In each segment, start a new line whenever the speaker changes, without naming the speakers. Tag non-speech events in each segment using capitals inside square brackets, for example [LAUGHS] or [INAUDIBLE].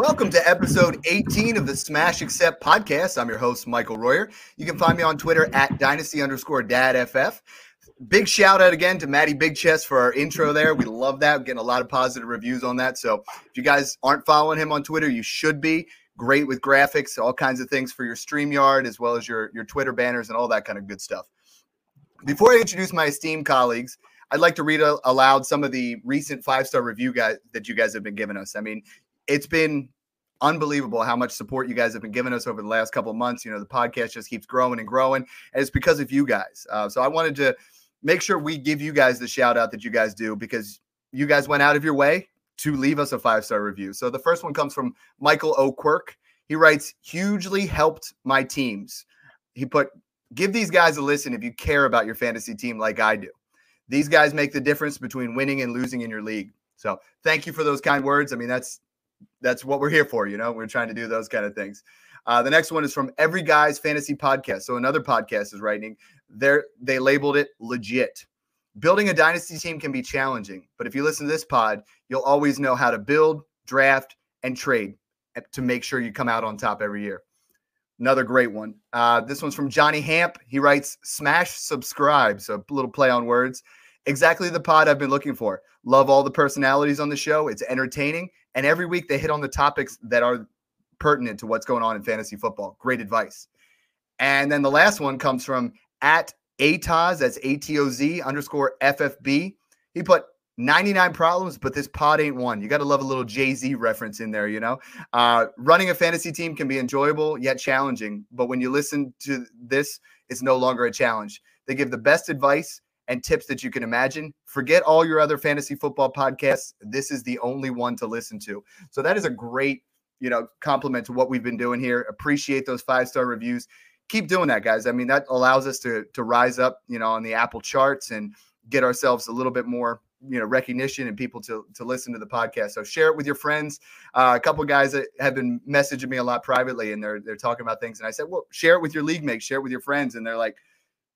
Welcome to episode 18 of the Smash Accept podcast. I'm your host, Michael Royer. You can find me on Twitter at dynasty underscore dad FF. Big shout out again to Maddie Big Chest for our intro there. We love that. We're getting a lot of positive reviews on that. So if you guys aren't following him on Twitter, you should be. Great with graphics, all kinds of things for your StreamYard, as well as your, your Twitter banners and all that kind of good stuff. Before I introduce my esteemed colleagues, I'd like to read aloud some of the recent five star review guys that you guys have been giving us. I mean, it's been unbelievable how much support you guys have been giving us over the last couple months. You know, the podcast just keeps growing and growing, and it's because of you guys. Uh, so I wanted to make sure we give you guys the shout out that you guys do because you guys went out of your way to leave us a five star review. So the first one comes from Michael O'Quirk. He writes, hugely helped my teams. He put, give these guys a listen if you care about your fantasy team like I do. These guys make the difference between winning and losing in your league. So thank you for those kind words. I mean, that's that's what we're here for. You know, we're trying to do those kind of things. Uh, the next one is from Every Guy's Fantasy Podcast. So another podcast is writing. There, they labeled it legit. Building a dynasty team can be challenging, but if you listen to this pod, you'll always know how to build, draft, and trade to make sure you come out on top every year. Another great one. Uh, this one's from Johnny Hamp. He writes, "Smash subscribe." So a little play on words. Exactly the pod I've been looking for. Love all the personalities on the show. It's entertaining and every week they hit on the topics that are pertinent to what's going on in fantasy football. Great advice. And then the last one comes from at ATOZ, that's A-T-O-Z underscore FFB. He put 99 problems, but this pod ain't one. You got to love a little Jay Z reference in there, you know? Uh, running a fantasy team can be enjoyable yet challenging, but when you listen to this, it's no longer a challenge. They give the best advice and tips that you can imagine. Forget all your other fantasy football podcasts. This is the only one to listen to. So that is a great, you know, compliment to what we've been doing here. Appreciate those five star reviews. Keep doing that, guys. I mean, that allows us to to rise up, you know, on the Apple charts and get ourselves a little bit more you know recognition and people to to listen to the podcast so share it with your friends uh, a couple guys that have been messaging me a lot privately and they're they're talking about things and i said well share it with your league mates share it with your friends and they're like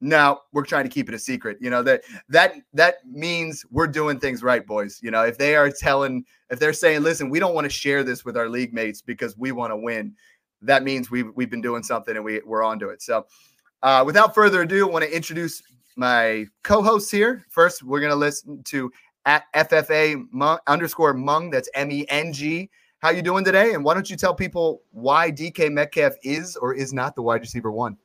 no, we're trying to keep it a secret. You know that that that means we're doing things right, boys. You know, if they are telling, if they're saying, listen, we don't want to share this with our league mates because we want to win, that means we've we've been doing something and we we're onto it. So, uh, without further ado, I want to introduce my co-hosts here. First, we're gonna listen to at FFA Meng, underscore Meng. That's M E N G. How you doing today? And why don't you tell people why DK Metcalf is or is not the wide receiver one?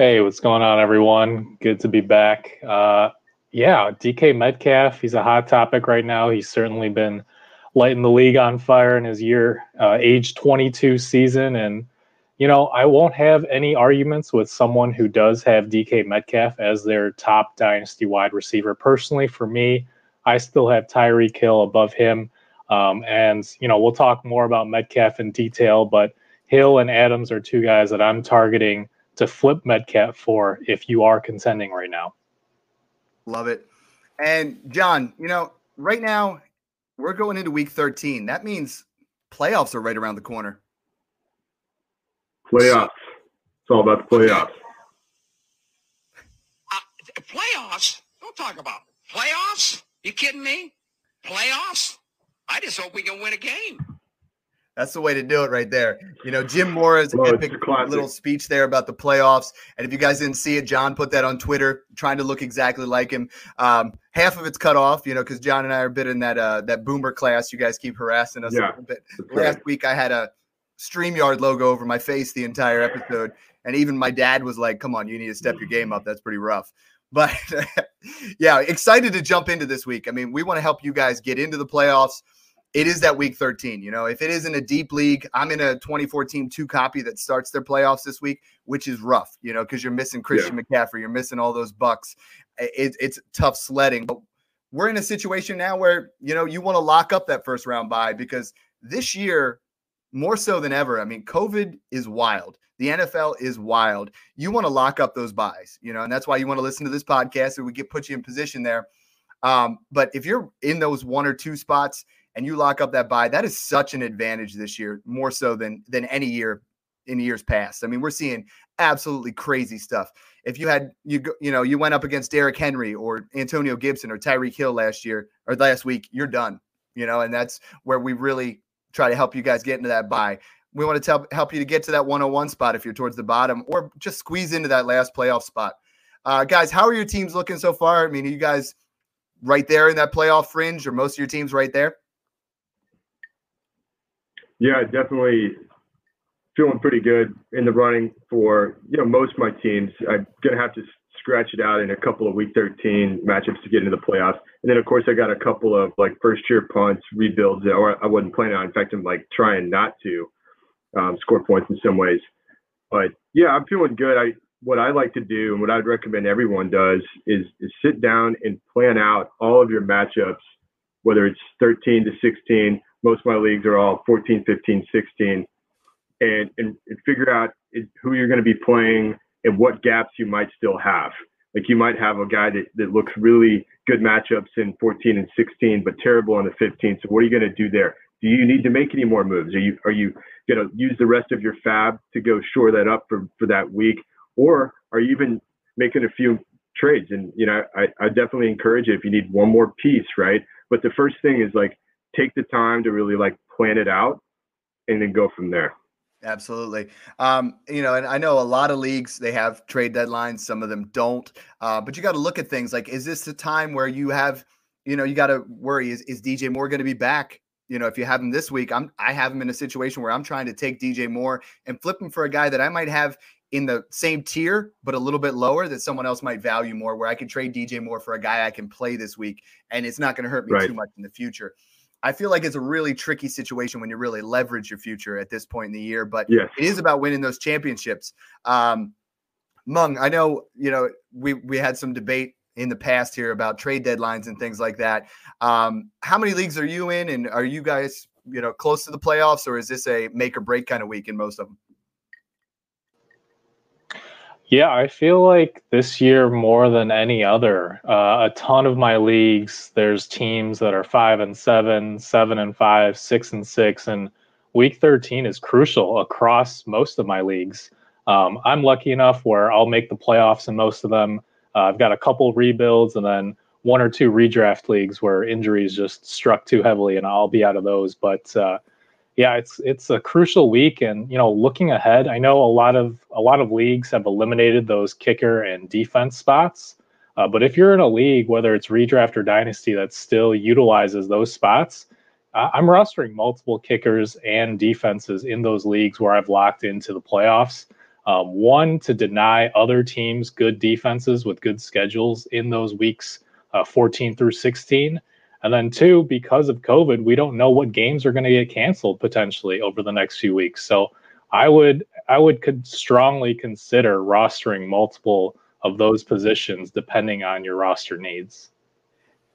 Hey, what's going on, everyone? Good to be back. Uh, yeah, DK Metcalf, he's a hot topic right now. He's certainly been lighting the league on fire in his year, uh, age 22 season. And, you know, I won't have any arguments with someone who does have DK Metcalf as their top dynasty wide receiver. Personally, for me, I still have Tyreek Hill above him. Um, and, you know, we'll talk more about Metcalf in detail, but Hill and Adams are two guys that I'm targeting – to flip Metcalf for if you are contending right now.
Love it. And John, you know, right now we're going into week 13. That means playoffs are right around the corner.
Playoffs. It's all about the playoffs.
Uh, playoffs? Don't talk about playoffs. You kidding me? Playoffs? I just hope we can win a game.
That's the way to do it right there. You know, Jim Mora's oh, epic little speech there about the playoffs. And if you guys didn't see it, John put that on Twitter, trying to look exactly like him. Um, half of it's cut off, you know, because John and I are a bit in that uh, that boomer class. You guys keep harassing us yeah, a little bit. Last week I had a StreamYard logo over my face the entire episode. And even my dad was like, come on, you need to step your game up. That's pretty rough. [LAUGHS] But yeah, excited to jump into this week. I mean, we want to help you guys get into the playoffs it is that week 13. You know, if it isn't a deep league, I'm in a 2014 two copy that starts their playoffs this week, which is rough, you know, because you're missing Christian yeah. McCaffrey, you're missing all those bucks. It, it's tough sledding. But we're in a situation now where, you know, you want to lock up that first round bye because this year, more so than ever, I mean, COVID is wild. The NFL is wild. You want to lock up those byes, you know, and that's why you want to listen to this podcast and we get put you in position there. Um, but if you're in those one or two spots and you lock up that bye, that is such an advantage this year, more so than than any year in years past. I mean, we're seeing absolutely crazy stuff. If you had you you know you went up against Derrick Henry or Antonio Gibson or Tyreek Hill last year or last week, you're done. You know, and that's where we really try to help you guys get into that bye. We want to tell, help you to get to that 101 spot if you're towards the bottom, or just squeeze into that last playoff spot. Uh, guys, how are your teams looking so far? I mean, are you guys right there in that playoff fringe, or most of your teams right there?
Yeah, definitely feeling pretty good in the running for you know most of my teams. I'm gonna have to scratch it out in a couple of week 13 matchups to get into the playoffs, and then of course I got a couple of like first year punts rebuilds, or I wasn't planning on. In fact, I'm like trying not to um, score points in some ways. But yeah, I'm feeling good. I what I like to do and what I'd recommend everyone does is is sit down and plan out all of your matchups, whether it's 13 to 16. Most of my leagues are all 14, 15, 16 and, and, and figure out who you're going to be playing and what gaps you might still have. Like you might have a guy that, that looks really good matchups in 14 and 16, but terrible on the 15. So what are you going to do there? Do you need to make any more moves? Are you are you going to use the rest of your FAAB to go shore that up for, for that week, or are you even making a few trades? And you know, I, I definitely encourage it if you need one more piece, right? But the first thing is like take the time to really like plan it out, and then go from there.
Absolutely. Um, you know, and I know a lot of leagues they have trade deadlines, some of them don't. Uh, but you got to look at things like is this the time where you have, you know, you got to worry is is DJ Moore going to be back? You know, if you have him this week, I'm I have him in a situation where I'm trying to take DJ Moore and flip him for a guy that I might have in the same tier, but a little bit lower that someone else might value more, where I could trade DJ Moore for a guy I can play this week and it's not going to hurt me right. too much in the future. I feel like it's a really tricky situation when you really leverage your future at this point in the year, but yes. it is about winning those championships. Um, Meng, I know you know we we had some debate in the past here about trade deadlines and things like that. Um, how many leagues are you in, and are you guys you know close to the playoffs, or is this a make or break kind of week in most of them?
Yeah, I feel like this year more than any other, uh, a ton of my leagues, there's teams that are five and seven, seven and five, six and six, and week 13 is crucial across most of my leagues. Um, I'm lucky enough where I'll make the playoffs in most of them. Uh, I've got a couple rebuilds and then one or two redraft leagues where injuries just struck too heavily, and I'll be out of those. But uh, yeah, it's it's a crucial week, and you know, looking ahead, I know a lot of a lot of leagues have eliminated those kicker and defense spots. Uh, but if you're in a league, whether it's redraft or dynasty, that still utilizes those spots, uh, I'm rostering multiple kickers and defenses in those leagues where I've locked into the playoffs. Um, one to deny other teams good defenses with good schedules in those weeks uh, 14 through 16 and then two, because of COVID, we don't know what games are going to get canceled potentially over the next few weeks. So I would I would could strongly consider rostering multiple of those positions depending on your roster needs.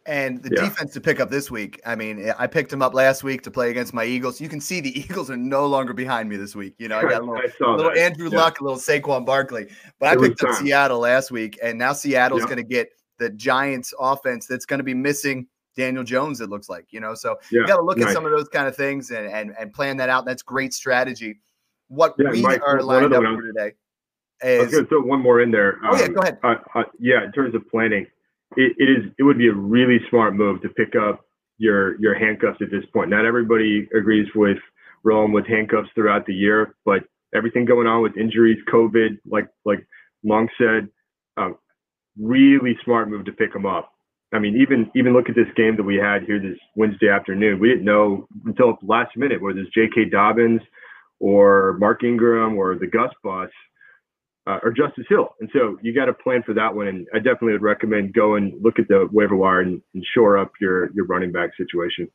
And the yeah. defense to pick up this week. I mean, eh, I picked him up last week to play against my Eagles. You can see the [LAUGHS] Eagles are no longer behind me this week. You know, I got a [LAUGHS] little, little Andrew yeah. Luck, a little Saquon Barkley. But it I picked up time. Seattle last week, and now Seattle's yeah. going to get the Giants offense that's going to be missing Daniel Jones, it looks like, you know. So yeah, you got to look nice. at some of those kind of things and, and and plan that out. That's great strategy. What yeah, we Mike, are lined up for today is. I was
going to throw one more in there.
Oh, um, yeah, go ahead.
Uh, uh, yeah, in terms of planning, it, it is it would be a really smart move to pick up your your handcuffs at this point. Not everybody agrees with rolling with handcuffs throughout the year, but everything going on with injuries, COVID, like like Long said, um, really smart move to pick them up. I mean, even even look at this game that we had here this Wednesday afternoon. We didn't know until the last minute whether it's J.K. Dobbins or Mark Ingram or the Gus Bus uh, or Justice Hill. And so you got to plan for that one. And I definitely would recommend go and look at the waiver wire and, and shore up your your running back situation.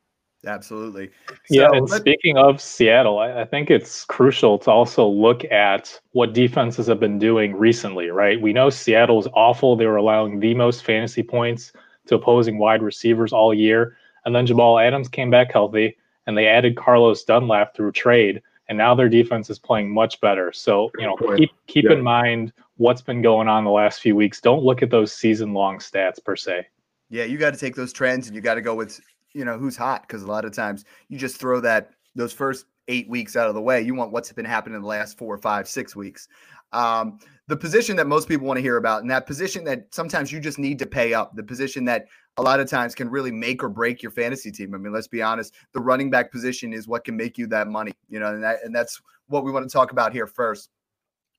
Absolutely. So,
yeah. And speaking of Seattle, I, I, think it's crucial to also look at what defenses have been doing recently, right? We know Seattle's awful. They were allowing the most fantasy points to opposing wide receivers all year. And then Jamal Adams came back healthy, and they added Carlos Dunlap through trade. and now their defense is playing much better. So, you know, keep keep yeah. in mind what's been going on the last few weeks. Don't look at those season long stats per se.
Yeah, you got to take those trends and you got to go with, you know, who's hot because a lot of times you just throw that those first eight weeks out of the way. You want what's been happening in the last four, five, six weeks. Um, the position that most people want to hear about, and that position that sometimes you just need to pay up, the position that a lot of times can really make or break your fantasy team. I mean, let's be honest, the running back position is what can make you that money, you know, and, that, and that's what we want to talk about here first.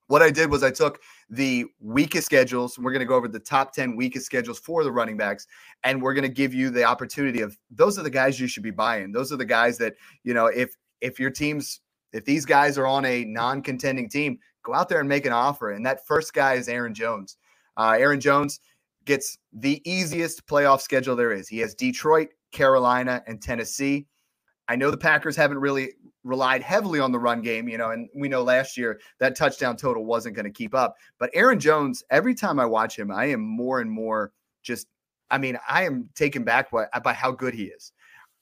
What I did was I took the weakest schedules. We're going to go over the top 10 weakest schedules for the running backs. And we're going to give you the opportunity of those are the guys you should be buying. Those are the guys that, you know, if if your team's if these guys are on a non-contending team, go out there and make an offer. And that first guy is Aaron Jones. Uh, Aaron Jones gets the easiest playoff schedule there is. He has Detroit, Carolina, and Tennessee. I know the Packers haven't really relied heavily on the run game, you know, and we know last year that touchdown total wasn't going to keep up. But Aaron Jones, every time I watch him, I am more and more just, I mean, I am taken back by, by how good he is.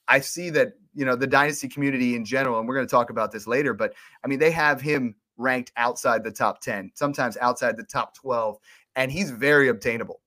I see that, you know, the dynasty community in general, and we're going to talk about this later, but I mean, they have him ranked outside the top 10, sometimes outside the top 12, and he's very obtainable.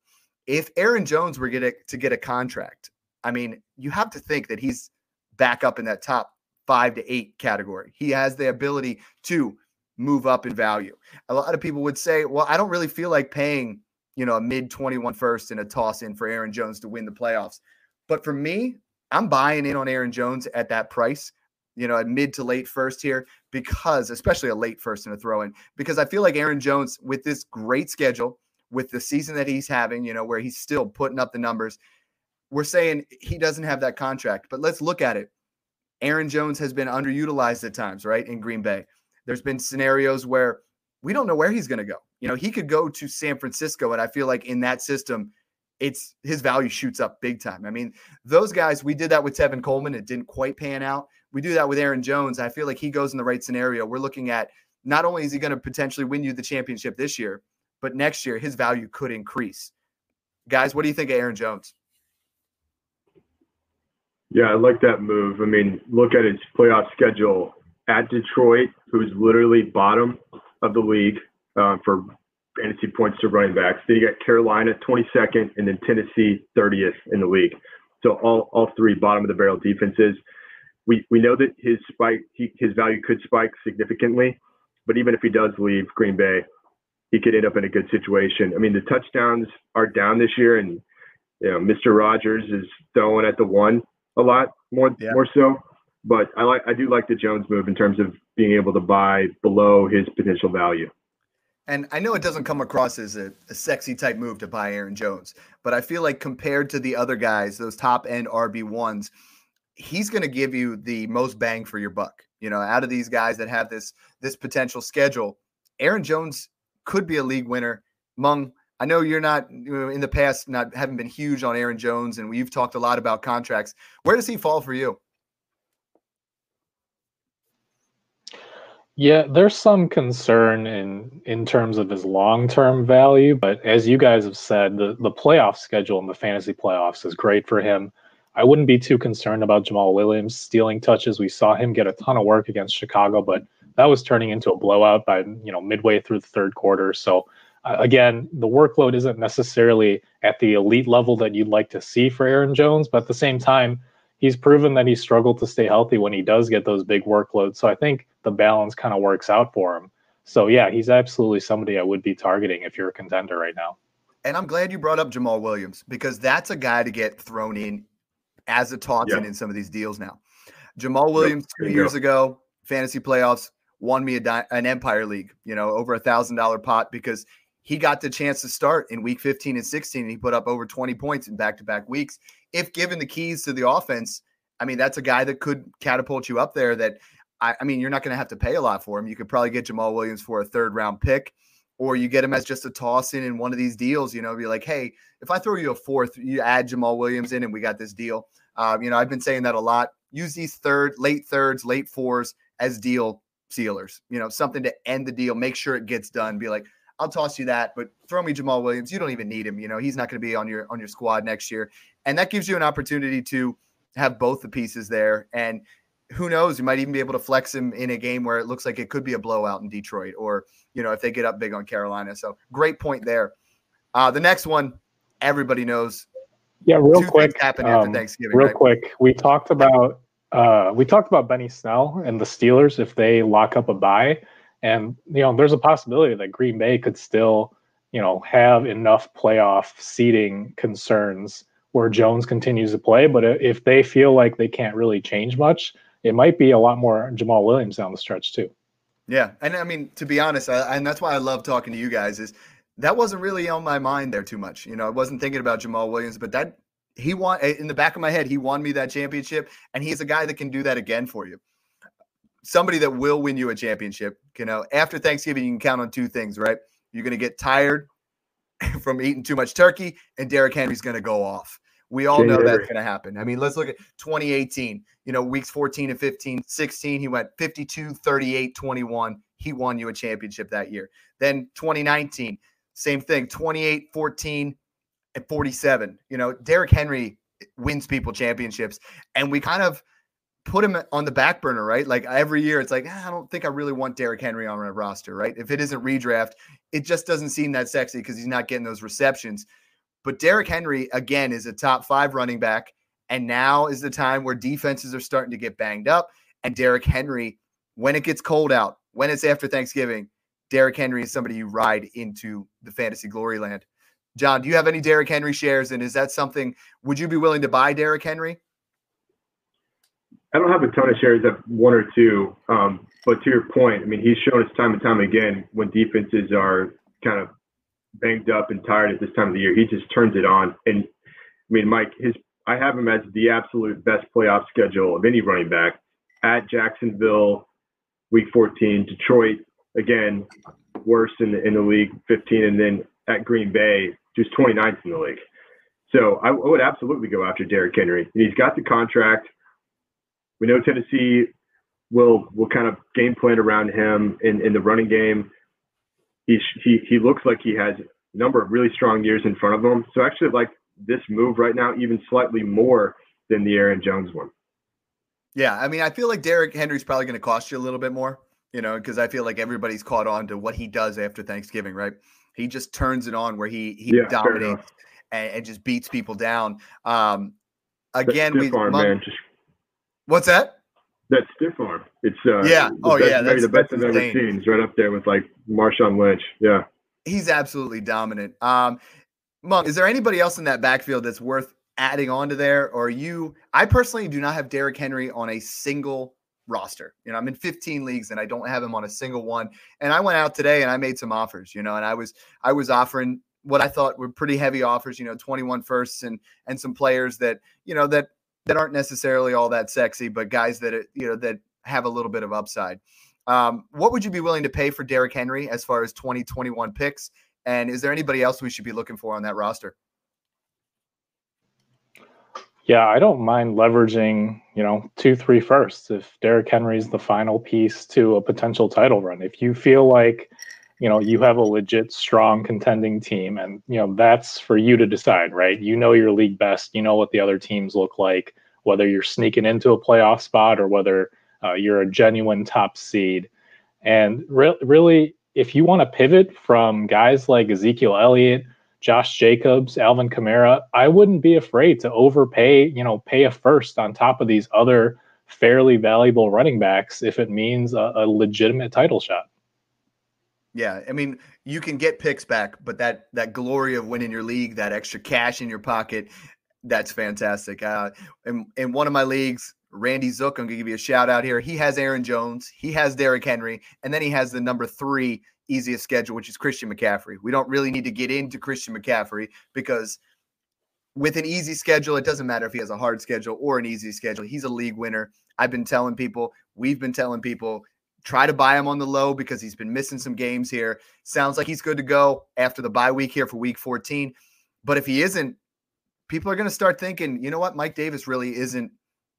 If Aaron Jones were get to get a contract, I mean, you have to think that he's back up in that top five to eight category. He has the ability to move up in value. A lot of people would say, well, I don't really feel like paying, you know, a mid 21 first and a toss in for Aaron Jones to win the playoffs. But for me, I'm buying in on Aaron Jones at that price you know, a mid to late first here because, especially a late first and a throw in, because I feel like Aaron Jones, with this great schedule, with the season that he's having, you know, where he's still putting up the numbers, we're saying he doesn't have that contract. But let's look at it. Aaron Jones has been underutilized at times, right, in Green Bay. There's been scenarios where we don't know where he's going to go. You know, he could go to San Francisco, and I feel like in that system, it's his value shoots up big time. I mean, those guys, we did that with Tevin Coleman. It didn't quite pan out we do that with Aaron Jones. I feel like he goes in the right scenario. We're looking at not only is he going to potentially win you the championship this year, but next year his value could increase. Guys, what do you think of Aaron Jones?
Yeah, I like that move. I mean, look at his playoff schedule at Detroit, who's literally bottom of the league uh, for fantasy points to running backs. Then you got Carolina 22nd, and then Tennessee 30th in the league. So all all three bottom of the barrel defenses we we know that his spike he, his value could spike significantly, but even if he does leave Green Bay, he could end up in a good situation. I mean, the touchdowns are down this year, and you know, Mr. Rodgers is throwing at the one a lot more yeah. more so. But I like I do like the Jones move in terms of being able to buy below his potential value.
And I know it doesn't come across as a, a, sexy type move to buy Aaron Jones, but I feel like compared to the other guys, those top end RB ones, he's going to give you the most bang for your buck. You know, out of these guys that have this this potential schedule, Aaron Jones could be a league winner. Meng, I know you're not you know, in the past not haven't been huge on Aaron Jones, and we've talked a lot about contracts. Where does he fall for you?
Yeah, there's some concern in in terms of his long term value, but as you guys have said, the the playoff schedule in the fantasy playoffs is great for him. I wouldn't be too concerned about Jamaal Williams stealing touches. We saw him get a ton of work against Chicago, but that was turning into a blowout by you know midway through the third quarter. So uh, again, the workload isn't necessarily at the elite level that you'd like to see for Aaron Jones, but at the same time, he's proven that he struggled to stay healthy when he does get those big workloads. So I think the balance kind of works out for him. So yeah, he's absolutely somebody I would be targeting if you're a contender right now.
And I'm glad you brought up Jamaal Williams because that's a guy to get thrown in as a Taunton yeah. in some of these deals now. Jamaal Williams yep. two years go. ago, fantasy playoffs, won me a, an Empire League, you know, over a thousand dollar pot because he got the chance to start in week 15 and 16 and he put up over 20 points in back-to-back weeks. If given the keys to the offense, I mean, that's a guy that could catapult you up there that I, I mean, you're not going to have to pay a lot for him. You could probably get jamaal Williams for a third round pick or you get him as just a toss in in one of these deals, you know, be like, hey, if I throw you a fourth, you add Jamaal Williams in and we got this deal. Um, you know, I've been saying that a lot. Use these third, late thirds, late fours as deal sealers, you know, something to end the deal, make sure it gets done. Be like, I'll toss you that, but throw me Jamaal Williams. You don't even need him. You know, he's not going to be on your on your squad next year. And that gives you an opportunity to have both the pieces there. And who knows? You might even be able to flex him in a game where it looks like it could be a blowout in Detroit, or you know if they get up big on Carolina. So great point there. Uh, the next one, everybody knows.
Yeah, real quick.
Happen after um, Thanksgiving.
Real
right?
quick, we talked about uh, we talked about Benny Snell and the Steelers if they lock up a bye, and you know there's a possibility that Green Bay could still you know have enough playoff seeding concerns where Jones continues to play. But if they feel like they can't really change much, it might be a lot more Jamaal Williams down the stretch too.
Yeah, and I mean to be honest, I, and that's why I love talking to you guys is that wasn't really on my mind there too much. You know, I wasn't thinking about Jamaal Williams, but that he want eh, in the back of my head, he won me that championship, and he's a guy that can do that again for you. Somebody that will win you a championship. You know, after Thanksgiving, you can count on two things, right? You're going to get tired [LAUGHS] from eating too much turkey, and Derrick Henry's going to go off. We all know that's going to happen. I mean, let's look at 2018, you know, weeks 14 and 15, 16, he went 52, 38, 21. He won you a championship that year. Then 2019, same thing, 28, 14, and 47. You know, Derrick Henry wins people championships. And we kind of put him on the back burner, right? Like every year, it's like, ah, I don't think I really want Derrick Henry on a roster, right? If it isn't redraft, it just doesn't seem that sexy because he's not getting those receptions. But Derrick Henry, again, is a top five running back. And now is the time where defenses are starting to get banged up. And Derrick Henry, when it gets cold out, when it's after Thanksgiving, Derrick Henry is somebody you ride into the fantasy glory land. John, do you have any Derrick Henry shares? And is that something, would you be willing to buy Derrick Henry?
I don't have a ton of shares of one or two. Um, but to your point, I mean, he's shown us time and time again when defenses are kind of banged up and tired at this time of the year, he just turns it on. And I mean, Mike, his I have him as the absolute best playoff schedule of any running back at Jacksonville, week 14, Detroit, again, worse in the, in the league, 15, and then at Green Bay, just 29th in the league. So I, I would absolutely go after Derrick Henry. And He's got the contract. We know Tennessee will will kind of game plan around him in, in the running game. He, he he looks like he has number of really strong years in front of them. So actually, like this move right now, even slightly more than the Aaron Jones one.
Yeah, I mean, I feel like Derrick Henry's probably going to cost you a little bit more, you know, because I feel like everybody's caught on to what he does after Thanksgiving, right? He just turns it on where he he yeah, dominates and, and, just beats people down. Um, again, we
arm, man, just,
what's that?
That stiff arm. It's uh,
yeah. Oh
best,
yeah,
that's the best I've ever seen. It's right up there with like Marshawn Lynch. Yeah,
he's absolutely dominant. Um, Meng, is there anybody else in that backfield that's worth adding on to there? Or you? I personally do not have Derrick Henry on a single roster. You know, I'm in 15 leagues and I don't have him on a single one. And I went out today and I made some offers, you know, and I was I was offering what I thought were pretty heavy offers, you know, 21 firsts and and some players that, you know, that that aren't necessarily all that sexy, but guys that you know that have a little bit of upside. Um, what would you be willing to pay for Derrick Henry as far as 2021 picks? And is there anybody else we should be looking for on that roster?
Yeah, I don't mind leveraging, you know, two, three firsts if Derrick Henry's the final piece to a potential title run. If you feel like, you know, you have a legit strong contending team and, you know, that's for you to decide, right? You know your league best, you know what the other teams look like, whether you're sneaking into a playoff spot or whether uh, you're a genuine top seed. And re- really, if you want to pivot from guys like Ezekiel Elliott, Josh Jacobs, Alvin Kamara, I wouldn't be afraid to overpay, you know, pay a first on top of these other fairly valuable running backs if it means a, a legitimate title shot.
Yeah, I mean, you can get picks back, but that that glory of winning your league, that extra cash in your pocket, that's fantastic. Uh, in, in one of my leagues, Randy Zook, I'm going to give you a shout out here. He has Aaron Jones, he has Derrick Henry, and then he has the number three easiest schedule, which is Christian McCaffrey. We don't really need to get into Christian McCaffrey because with an easy schedule, it doesn't matter if he has a hard schedule or an easy schedule. He's a league winner. I've been telling people, we've been telling people, try to buy him on the low because he's been missing some games here. Sounds like he's good to go after the bye week here for week 14. But if he isn't, people are going to start thinking, you know what? Mike Davis really isn't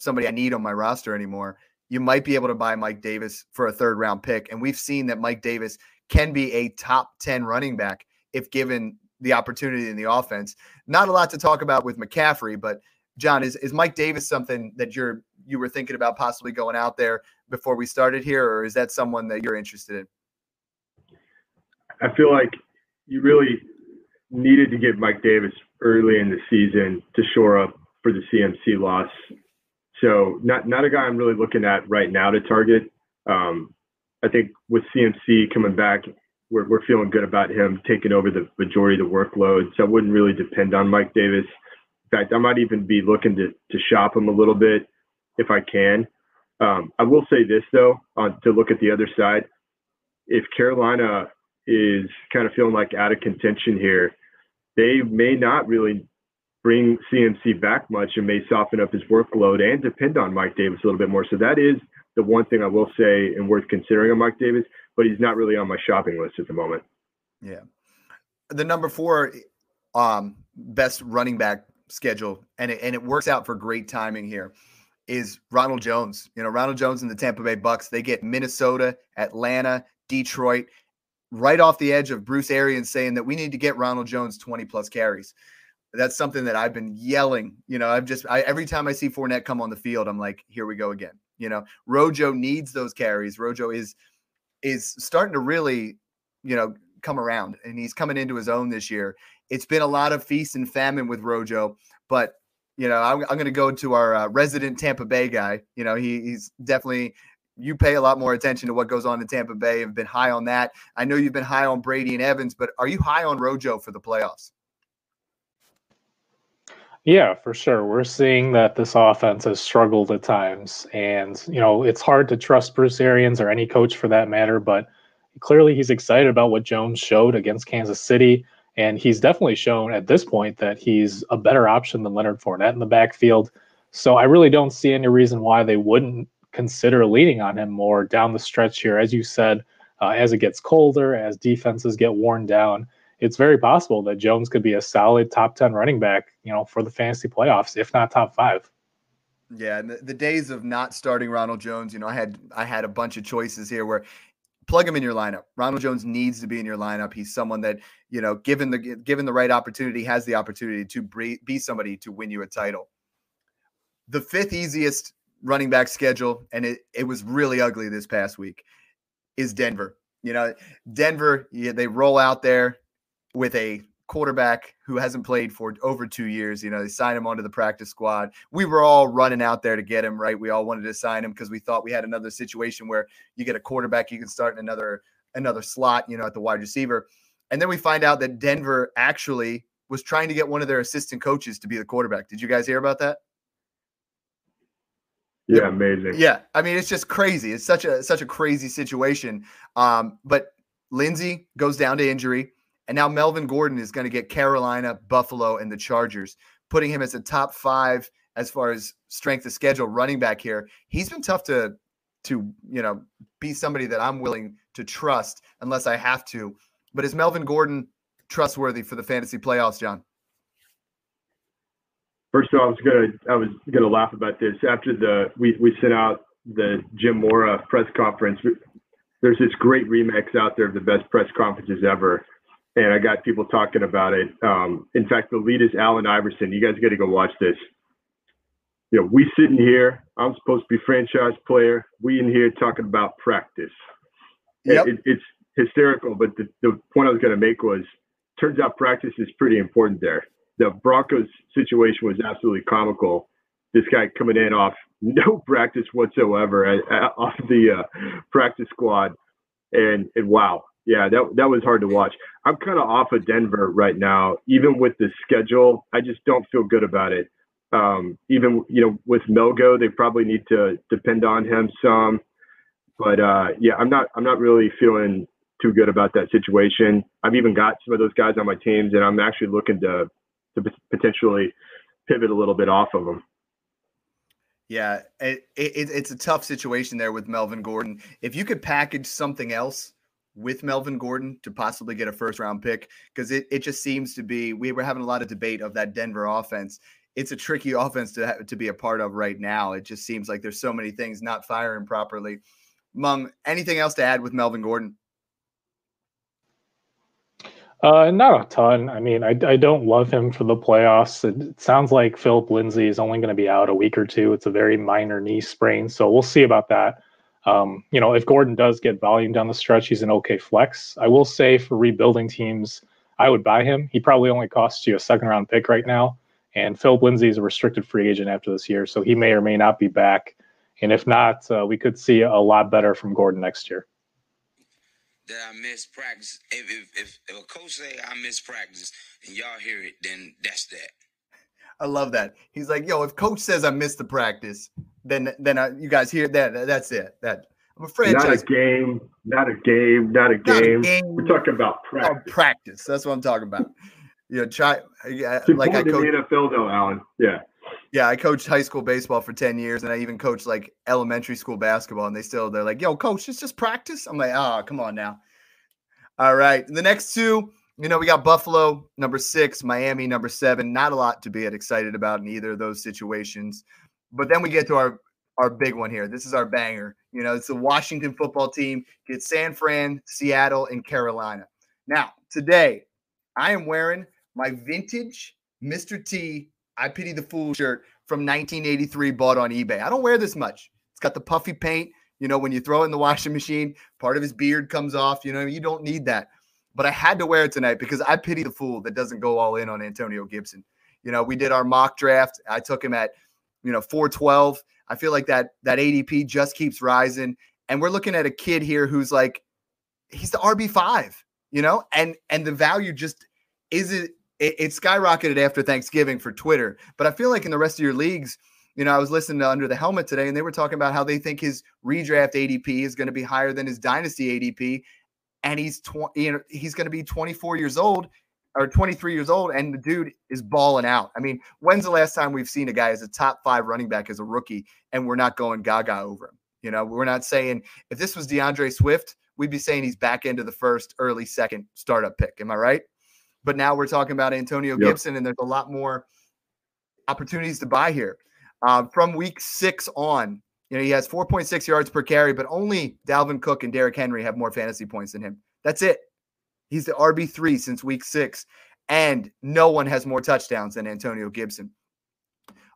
somebody I need on my roster anymore, you might be able to buy Mike Davis for a third round pick. And we've seen that Mike Davis can be a top 10 running back if given the opportunity in the offense. Not a lot to talk about with McCaffrey, but John, is, is Mike Davis something that you're you were thinking about possibly going out there before we started here, or is that someone that you're interested in?
I feel like you really needed to get Mike Davis early in the season to shore up for the CMC loss. So not not a guy I'm really looking at right now to target. Um, I think with CMC coming back, we're we're feeling good about him taking over the majority of the workload. So I wouldn't really depend on Mike Davis. In fact, I might even be looking to to shop him a little bit if I can. Um, I will say this though, to look at the other side. If Carolina is kind of feeling like out of contention here, they may not really bring CMC back much and may soften up his workload and depend on Mike Davis a little bit more. So that is the one thing I will say and worth considering on Mike Davis, but he's not really on my shopping list at the moment.
Yeah. The number four um, best running back schedule, and it, and it works out for great timing here, is Ronald Jones. You know, Ronald Jones and the Tampa Bay Bucks, they get Minnesota, Atlanta, Detroit, right off the edge of Bruce Arians saying that we need to get Ronald Jones 20 plus carries. That's something that I've been yelling. You know, I've just I, every time I see Fournette come on the field, I'm like, here we go again. You know, Rojo needs those carries. Rojo is is starting to really, you know, come around, and he's coming into his own this year. It's been a lot of feast and famine with Rojo, but you know, I'm, I'm going to go to our uh, resident Tampa Bay guy. You know, he, he's definitely you pay a lot more attention to what goes on in Tampa Bay. Have been high on that. I know you've been high on Brady and Evans, but are you high on Rojo for the playoffs?
Yeah, for sure. We're seeing that this offense has struggled at times. And, you know, it's hard to trust Bruce Arians or any coach for that matter, but clearly he's excited about what Jones showed against Kansas City. And he's definitely shown at this point that he's a better option than Leonard Fournette in the backfield. So I really don't see any reason why they wouldn't consider leaning on him more down the stretch here. As you said, uh, as it gets colder, as defenses get worn down, it's very possible that Jones could be a solid top 10 running back, you know, for the fantasy playoffs, if not top five.
Yeah, the, the days of not starting Ronald Jones, you know, I had I had a bunch of choices here where plug him in your lineup. Ronald Jones needs to be in your lineup. He's someone that, you know, given the given the right opportunity, has the opportunity to be somebody to win you a title. The fifth easiest running back schedule, and it, it was really ugly this past week, is Denver. You know, Denver, yeah, they roll out there with a quarterback who hasn't played for over two years. You know, they signed him onto the practice squad. We were all running out there to get him, right? We all wanted to sign him because we thought we had another situation where you get a quarterback, you can start in another another slot, you know, at the wide receiver. And then we find out that Denver actually was trying to get one of their assistant coaches to be the quarterback. Did you guys hear about that?
Yeah, amazing.
Yeah, I mean it's just crazy. It's such a such a crazy situation. Um, but Lindsay goes down to injury, and now Melvin Gordon is going to get Carolina, Buffalo, and the Chargers, putting him as a top five as far as strength of schedule running back here. He's been tough to to you know be somebody that I'm willing to trust unless I have to. But is Melvin Gordon trustworthy for the fantasy playoffs, John?
First of all, I was gonna I was gonna laugh about this after the we we sent out the Jim Mora press conference. There's this great remix out there of the best press conferences ever, and I got people talking about it. Um, in fact, the lead is Allen Iverson. You guys got to go watch this. You know, we sitting here. I'm supposed to be franchise player. We in here talking about practice. Yep. It, it's hysterical. But the, the point I was going to make was, turns out practice is pretty important there the Broncos situation was absolutely comical. This guy coming in off [LAUGHS] no practice whatsoever at, at, off the uh, practice squad, and and wow, yeah, that that was hard to watch. I'm kind of off of Denver right now, even with the schedule. I just don't feel good about it. Um, even you know with Melgo, they probably need to depend on him some. But uh, yeah, I'm not I'm not really feeling too good about that situation. I've even got some of those guys on my teams, and I'm actually looking to to potentially pivot a little bit off of them.
Yeah, it, it, it's a tough situation there with Melvin Gordon. If you could package something else with Melvin Gordon to possibly get a first round pick, because it, it just seems to be, we were having a lot of debate of that Denver offense. It's a tricky [LAUGHS] offense to, have, to be a part of right now. It just seems like there's so many things not firing properly. Meng, anything else to add with Melvin Gordon?
Uh, not a ton. I mean, I, I don't love him for the playoffs. It, it sounds like Philip Lindsay is only going to be out a week or two. It's a very minor knee sprain, so we'll see about that. Um, you know, if Gordon does get volume down the stretch, he's an okay flex. I will say for rebuilding teams, I would buy him. He probably only costs you a second round pick right now. And Philip Lindsay is a restricted free agent after this year, so he may or may not be back. And if not, uh, we could see a lot better from Gordon next year.
That I miss practice. If, if, if, if a coach say I miss practice and y'all hear it, then that's that.
I love that. He's like, yo, if coach says I missed the practice, then then I, you guys hear that. That's it. That I'm a franchise.
Not a game. Not a game. Not a
Not a
game.
game.
We're talking about
Oh,
practice.
practice. That's what I'm talking about. You know, try yeah, like I coach.
NFL, though, Alan. Yeah.
Yeah, I coached high school baseball for 10 years and I even coached like elementary school basketball and they still they're like, "Yo, coach, it's just practice." I'm like, "Oh, come on now." All right. The next two, you know, we got Buffalo number 6, Miami number 7. Not a lot to be excited about in either of those situations. But then we get to our our big one here. This is our banger. You know, it's the Washington football team gets San Fran, Seattle, and Carolina. Now, today, I am wearing my vintage Mr. T I Pity the Fool shirt from 1983 bought on eBay. I don't wear this much. It's got the puffy paint. You know, when you throw in the washing machine, part of his beard comes off. You know, you don't need that. But I had to wear it tonight because I pity the fool that doesn't go all in on Antonio Gibson. You know, we did our mock draft. I took him at, you know, 412. I feel like that that ADP just keeps rising. And we're looking at a kid here who's like, he's the RB5, you know, and and the value just isn't it, it skyrocketed after Thanksgiving for Twitter. But I feel like in the rest of your leagues, you know, I was listening to Under the Helmet today, and they were talking about how they think his redraft ADP is going to be higher than his dynasty ADP, and he's twenty. You know, he's going to be 24 years old or 23 years old, and the dude is balling out. I mean, when's the last time we've seen a guy as a top five running back as a rookie, and we're not going gaga over him? You know, we're not saying if this was D'Andre Swift, we'd be saying he's back into the first, early second startup pick. Am I right? But now we're talking about Antonio
Yep.
Gibson, and there's a lot more opportunities to buy here. Uh, from week six on, you know, he has 4.6 yards per carry, but only Dalvin Cook and Derrick Henry have more fantasy points than him. That's it. He's the RB3 since week six, and no one has more touchdowns than Antonio Gibson.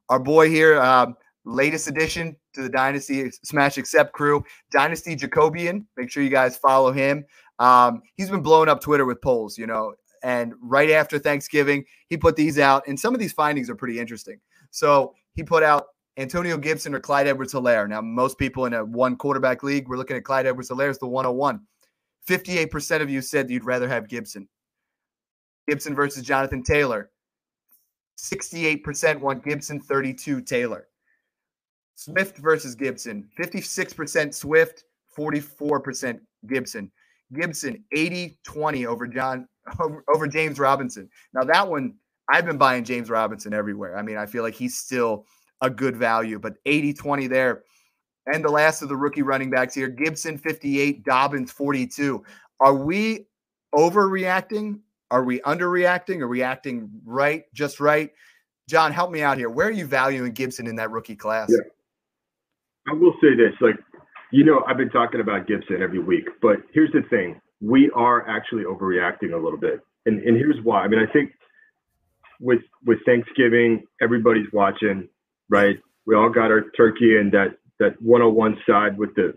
Our boy here, um, latest addition to the Dynasty Smash Accept crew, Dynasty Jacobian. Make sure you guys follow him. Um, he's been blowing up Twitter with polls, you know, and right after Thanksgiving, he put these out, and some of these findings are pretty interesting. So he put out Antonio Gibson or Clyde Edwards Helaire. Now, most people in a one quarterback league, we're looking at Clyde Edwards Helaire as the 101. 58% of you said you'd rather have Gibson. Gibson versus Jonathan Taylor. 68% want Gibson, 32 Taylor. Swift versus Gibson. 56% Swift, 44% Gibson. Gibson 80-20 over John over, over James Robinson. Now that one I've been buying James Robinson everywhere. I mean, I feel like he's still a good value, but 80-20 there. And the last of the rookie running backs here, Gibson 58, Dobbins 42. Are we overreacting? Are we underreacting? Are we acting right, just right? John, help me out here. Where are you valuing Gibson in that rookie class?
Yeah. I will say this, like, you know, I've been talking about Gibson every week, but here's the thing: we are actually overreacting a little bit, and and here's why. I mean, I think with with Thanksgiving, everybody's watching, right? We all got our turkey and that that 101 side with the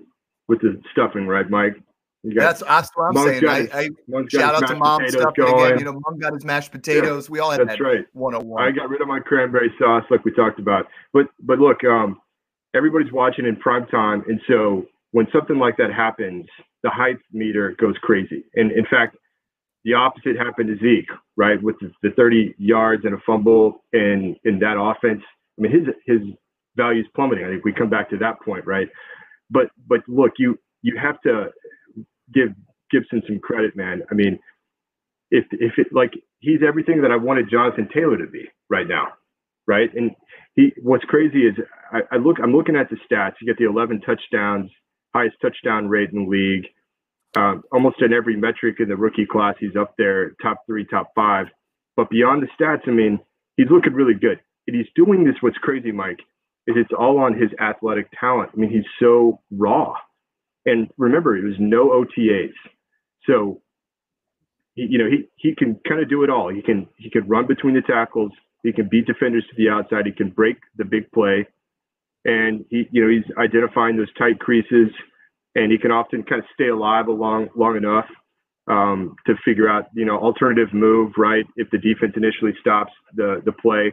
with the stuffing, right, Mike? You
That's, that's what I'm saying. I, I shout out to mom
potatoes
stuff
going.
again. You know, mom got his mashed potatoes. we all had
That's
that
right.
101.
I got rid of my cranberry sauce, like we talked about. But but look, um, everybody's watching in prime time, and so when something like that happens, the hype meter goes crazy. And in fact, the opposite happened to Zeke, right, with the, the 30 yards and a fumble in in that offense. I mean, his his value's plummeting. I think we come back to that point, right? But but look, you you have to give Gibson some credit, man. I mean, if if it like he's everything that I wanted Jonathan Taylor to be right now, right? And he what's crazy is I, I look I'm looking at the stats. You get the 11 touchdowns, highest touchdown rate in the league. Um, almost in every metric in the rookie class, he's up there, top three, top five. But beyond the stats, I mean, he's looking really good. And he's doing this. What's crazy, Mike, is it's all on his athletic talent. I mean, he's so raw. And remember, it was no OTAs. So you know, he he can kind of do it all. He can he can run between the tackles. He can beat defenders to the outside. He can break the big play, and he you know he's identifying those tight creases, and he can often kind of stay alive along long enough um, to figure out you know alternative move right if the defense initially stops the the play.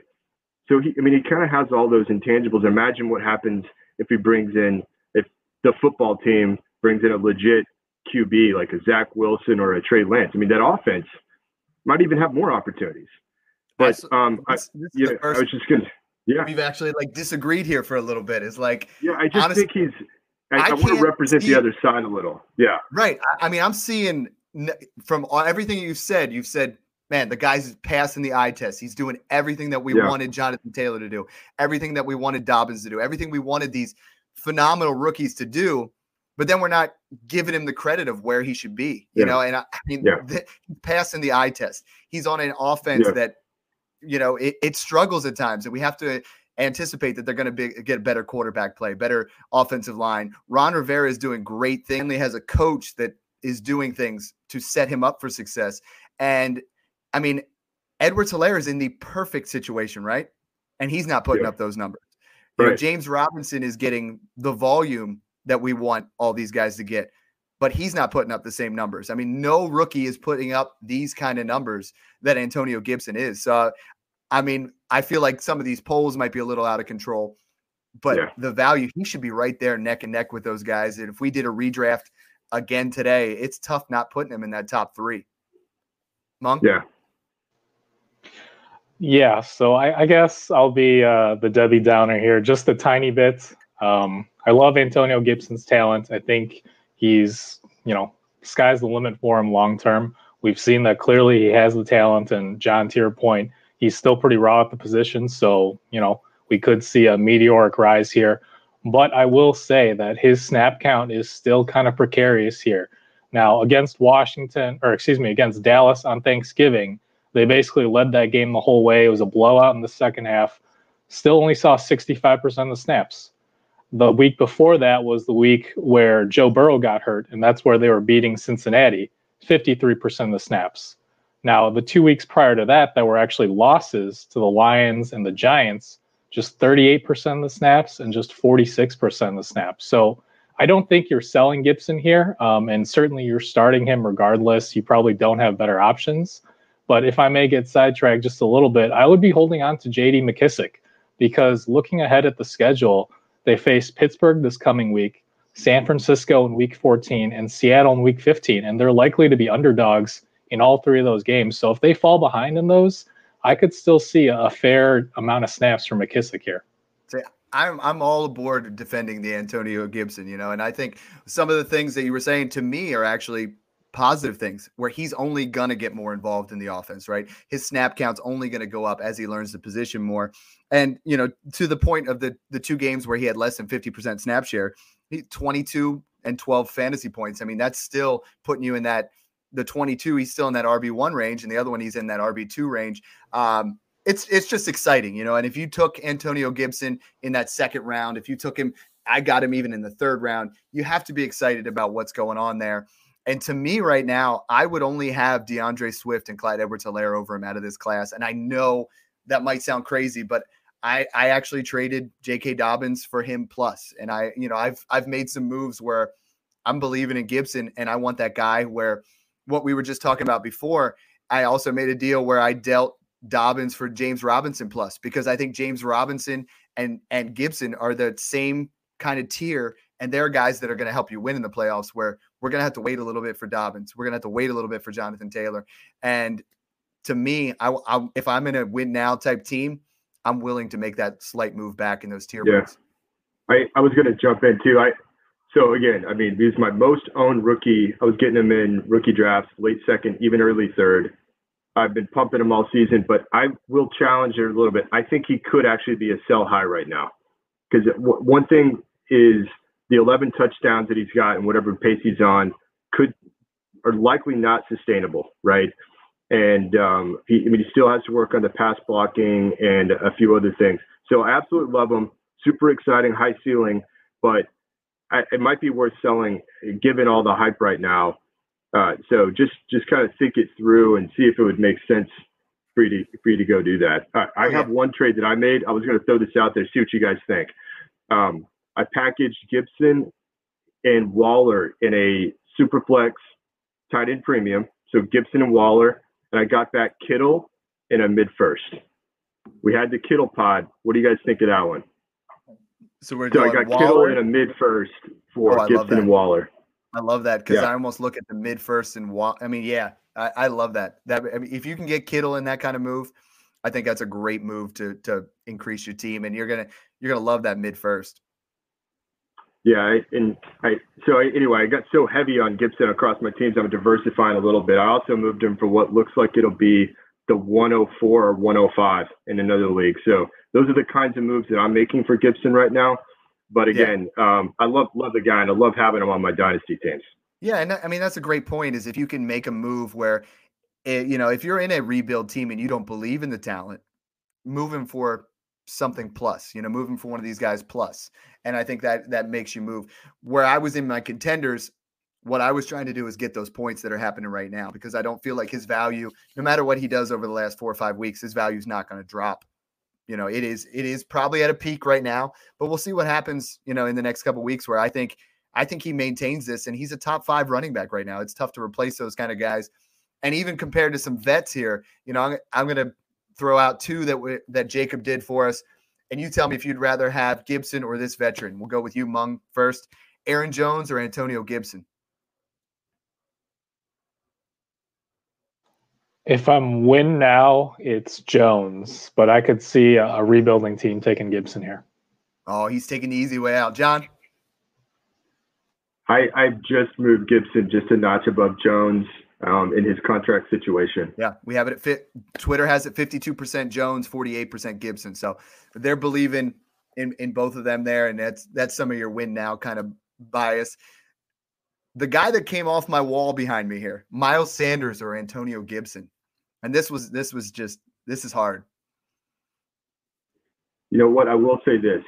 So he I mean he kind of has all those intangibles. Imagine what happens if he brings in if the football team brings in a legit QB like a Zach Wilson or a Trey Lance. I mean, that offense might even have more opportunities. But um, I, yeah, I was just gonna, yeah,
we've actually like disagreed here for a little bit. It's like,
yeah, I just honestly, think he's. I, I, I want to represent see, the other side a little. Yeah,
right. I, I mean, I'm seeing from everything you've said. You've said man, the guy's passing the eye test. He's doing everything that we yeah. wanted Jonathan Taylor to do, everything that we wanted Dobbins to do, everything we wanted these phenomenal rookies to do but then we're not giving him the credit of where he should be, you yeah. know. And I, I mean, yeah. the, passing the eye test, he's on an offense that, you know, it, it, struggles at times, and we have to anticipate that they're going to get better quarterback play, better offensive line. Ron Rivera is doing great things. He has a coach that is doing things to set him up for success. And I mean, Edwards Helaire is in the perfect situation, right? And he's not putting up those numbers. Right. You know, James Robinson is getting the volume that we want all these guys to get. But he's not putting up the same numbers. I mean, no rookie is putting up these kind of numbers that Antonio Gibson is. So, I mean, I feel like some of these polls might be a little out of control, but yeah. the value, he should be right there neck and neck with those guys. And if we did a redraft again today, it's tough not putting him in that top three. Meng?
Yeah.
Yeah, so I, I guess I'll be uh, the Debbie Downer here, just a tiny bit. Um, I love Antonio Gibson's talent. I think he's, you know, sky's the limit for him long term. We've seen that clearly he has the talent, and John, to your point, he's still pretty raw at the position. So, you know, we could see a meteoric rise here. But I will say that his snap count is still kind of precarious here. Now, against Washington, or excuse me, against Dallas on Thanksgiving, they basically led that game the whole way. It was a blowout in the second half. Still only saw 65% of the snaps. The week before that was the week where Joe Burrow got hurt, and that's where they were beating Cincinnati 53% of the snaps. Now, the two weeks prior to that, that were actually losses to the Lions and the Giants, just 38% of the snaps and just 46% of the snaps. So I don't think you're selling Gibson here, um, and certainly you're starting him regardless. You probably don't have better options. But if I may get sidetracked just a little bit, I would be holding on to JD McKissic because looking ahead at the schedule, they face Pittsburgh this coming week, San Francisco in week 14, and Seattle in week 15. And they're likely to be underdogs in all three of those games. So if they fall behind in those, I could still see a fair amount of snaps from McKissic here.
I'm I'm all aboard defending the Antonio Gibson, you know, and I think some of the things that you were saying to me are actually positive things where he's only going to get more involved in the offense, right? His snap count's only going to go up as he learns the position more. And, you know, to the point of the the two games where he had less than 50% snap share, he 22 and 12 fantasy points. I mean, that's still putting you in that the 22, he's still in that RB1 range and the other one he's in that RB2 range. Um, it's it's just exciting, you know. And if you took Antonio Gibson in that second round, if you took him, I got him even in the third round, you have to be excited about what's going on there. And to me, right now, I would only have D'Andre Swift and Clyde Edwards Helaire over him out of this class. And I know that might sound crazy, but I, I actually traded J.K. Dobbins for him plus, and I you know I've I've made some moves where I'm believing in Gibson, and I want that guy. Where what we were just talking about before, I also made a deal where I dealt Dobbins for James Robinson plus because I think James Robinson and and Gibson are the same kind of tier, and they're guys that are going to help you win in the playoffs. Where we're going to have to wait a little bit for Dobbins. We're going to have to wait a little bit for Jonathan Taylor. And to me, I, I if I'm in a win now type team, I'm willing to make that slight move back in those tier
yeah. I, I was going to jump in too. I so again, I mean, he's my most owned rookie. I was getting him in rookie drafts, late second, even early third. I've been pumping him all season, but I will challenge it a little bit. I think he could actually be a sell high right now, because w- one thing is the 11 touchdowns that he's got and whatever pace he's on could are likely not sustainable, right? And um, he, I mean, he still has to work on the pass blocking and a few other things. So I absolutely love him. Super exciting, high ceiling, but I, it might be worth selling given all the hype right now. Uh, so just just kind of think it through and see if it would make sense for you to for you to go do that. I, I have one trade that I made. I was going to throw this out there, see what you guys think. Um, I packaged Gibson and Waller in a superflex tight end premium. So Gibson and Waller, and I got back Kittle in a mid first. We had the Kittle pod. What do you guys think of that one?
So we're
So I got Kittle in a mid first for
Oh,
Gibson and Waller.
I love that because
Yeah.
I almost look at the mid first and wa- I mean, yeah, I, I love that. That I mean, if you can get Kittle in that kind of move, I think that's a great move to to increase your team, and you're gonna you're gonna love that mid first.
Yeah, I, and I so I, anyway, I got so heavy on Gibson across my teams. I'm diversifying a little bit. I also moved him for what looks like it'll be the 104 or 105 in another league. So those are the kinds of moves that I'm making for Gibson right now. But
Yeah.
again, um, I love love the guy and I love having him on my dynasty teams.
Yeah, and I mean that's a great point. Is if you can make a move where, eh, you know, if you're in a rebuild team and you don't believe in the talent, move him for something plus. You know, moving for one of these guys plus, and I think that that makes you move. Where I was in my contenders, what I was trying to do is get those points that are happening right now because I don't feel like his value, no matter what he does over the last four or five weeks, his value is not going to drop. You know, it is it is probably at a peak right now, but we'll see what happens. You know, in the next couple weeks, where I think I think he maintains this, and he's a top five running back right now. It's tough to replace those kind of guys, and even compared to some vets here, you know, I'm, I'm going to throw out two that we, that Jacob did for us, and you tell me if you'd rather have Gibson or this veteran. We'll go with you, Meng, first. Aaron Jones or Antonio Gibson?
If I'm win now, it's Jones, but I could see a, a rebuilding team taking Gibson here.
Oh, he's taking the easy way out, John.
I I just moved Gibson just a notch above Jones um, in his contract situation.
Yeah, we have it at fit. Twitter has it 52% Jones, 48% Gibson. So they're believing in in both of them there, and that's that's some of your win now kind of bias. The guy that came off my wall behind me here, Miles Sanders or Antonio Gibson, and this was this was just this is hard.
You know what? I will say this: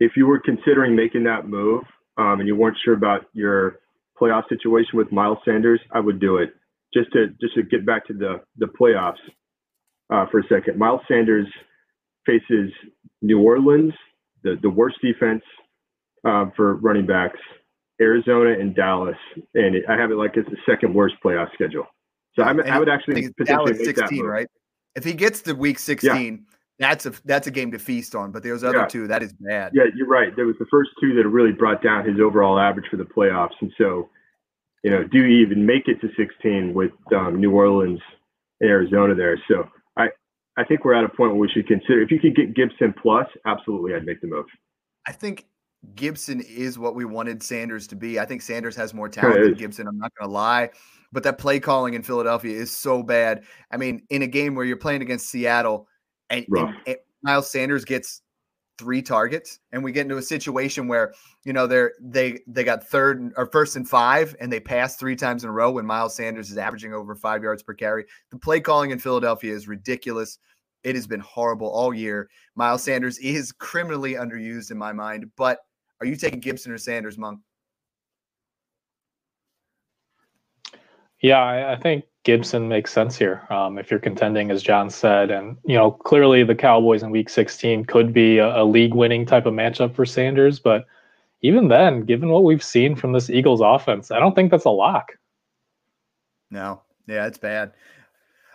if you were considering making that move um, and you weren't sure about your playoff situation with Miles Sanders, I would do it just to just to get back to the the playoffs uh, for a second. Miles Sanders faces New Orleans, the the worst defense uh, for running backs, Arizona and Dallas, and it, I have it like it's the second worst playoff schedule. So I'm, I would actually potentially
Dallas
make that
16,
move.
right? If he gets to week 16, that's a that's a game to feast on. But those other
Yeah.
two, that is bad.
Yeah, you're right. There was the first two that really brought down his overall average for the playoffs, and so, you know, do you even make it to 16 with um, New Orleans and Arizona there? So I, I think we're at a point where we should consider if you could get Gibson plus, absolutely, I'd make the move.
I think Gibson is what we wanted Sanders to be. I think Sanders has more talent than. Gibson. I'm not going to lie. But that play calling in Philadelphia is so bad. I mean, in a game where you're playing against Seattle and, and- and Miles Sanders gets three targets and we get into a situation where, you know, they're they they got third and- or first and five and they pass three times in a row when Miles Sanders is averaging over five yards per carry. The play calling in Philadelphia is ridiculous. It has been horrible all year. Miles Sanders is criminally underused in my mind. But are you taking Gibson or Sanders, Meng?
Yeah, I, I think Gibson makes sense here. Um, if you're contending, as John said, and you know, clearly the Cowboys in Week 16 could be a, a league-winning type of matchup for Sanders, but even then, given what we've seen from this Eagles offense, I don't think that's a lock.
No. Yeah, it's bad.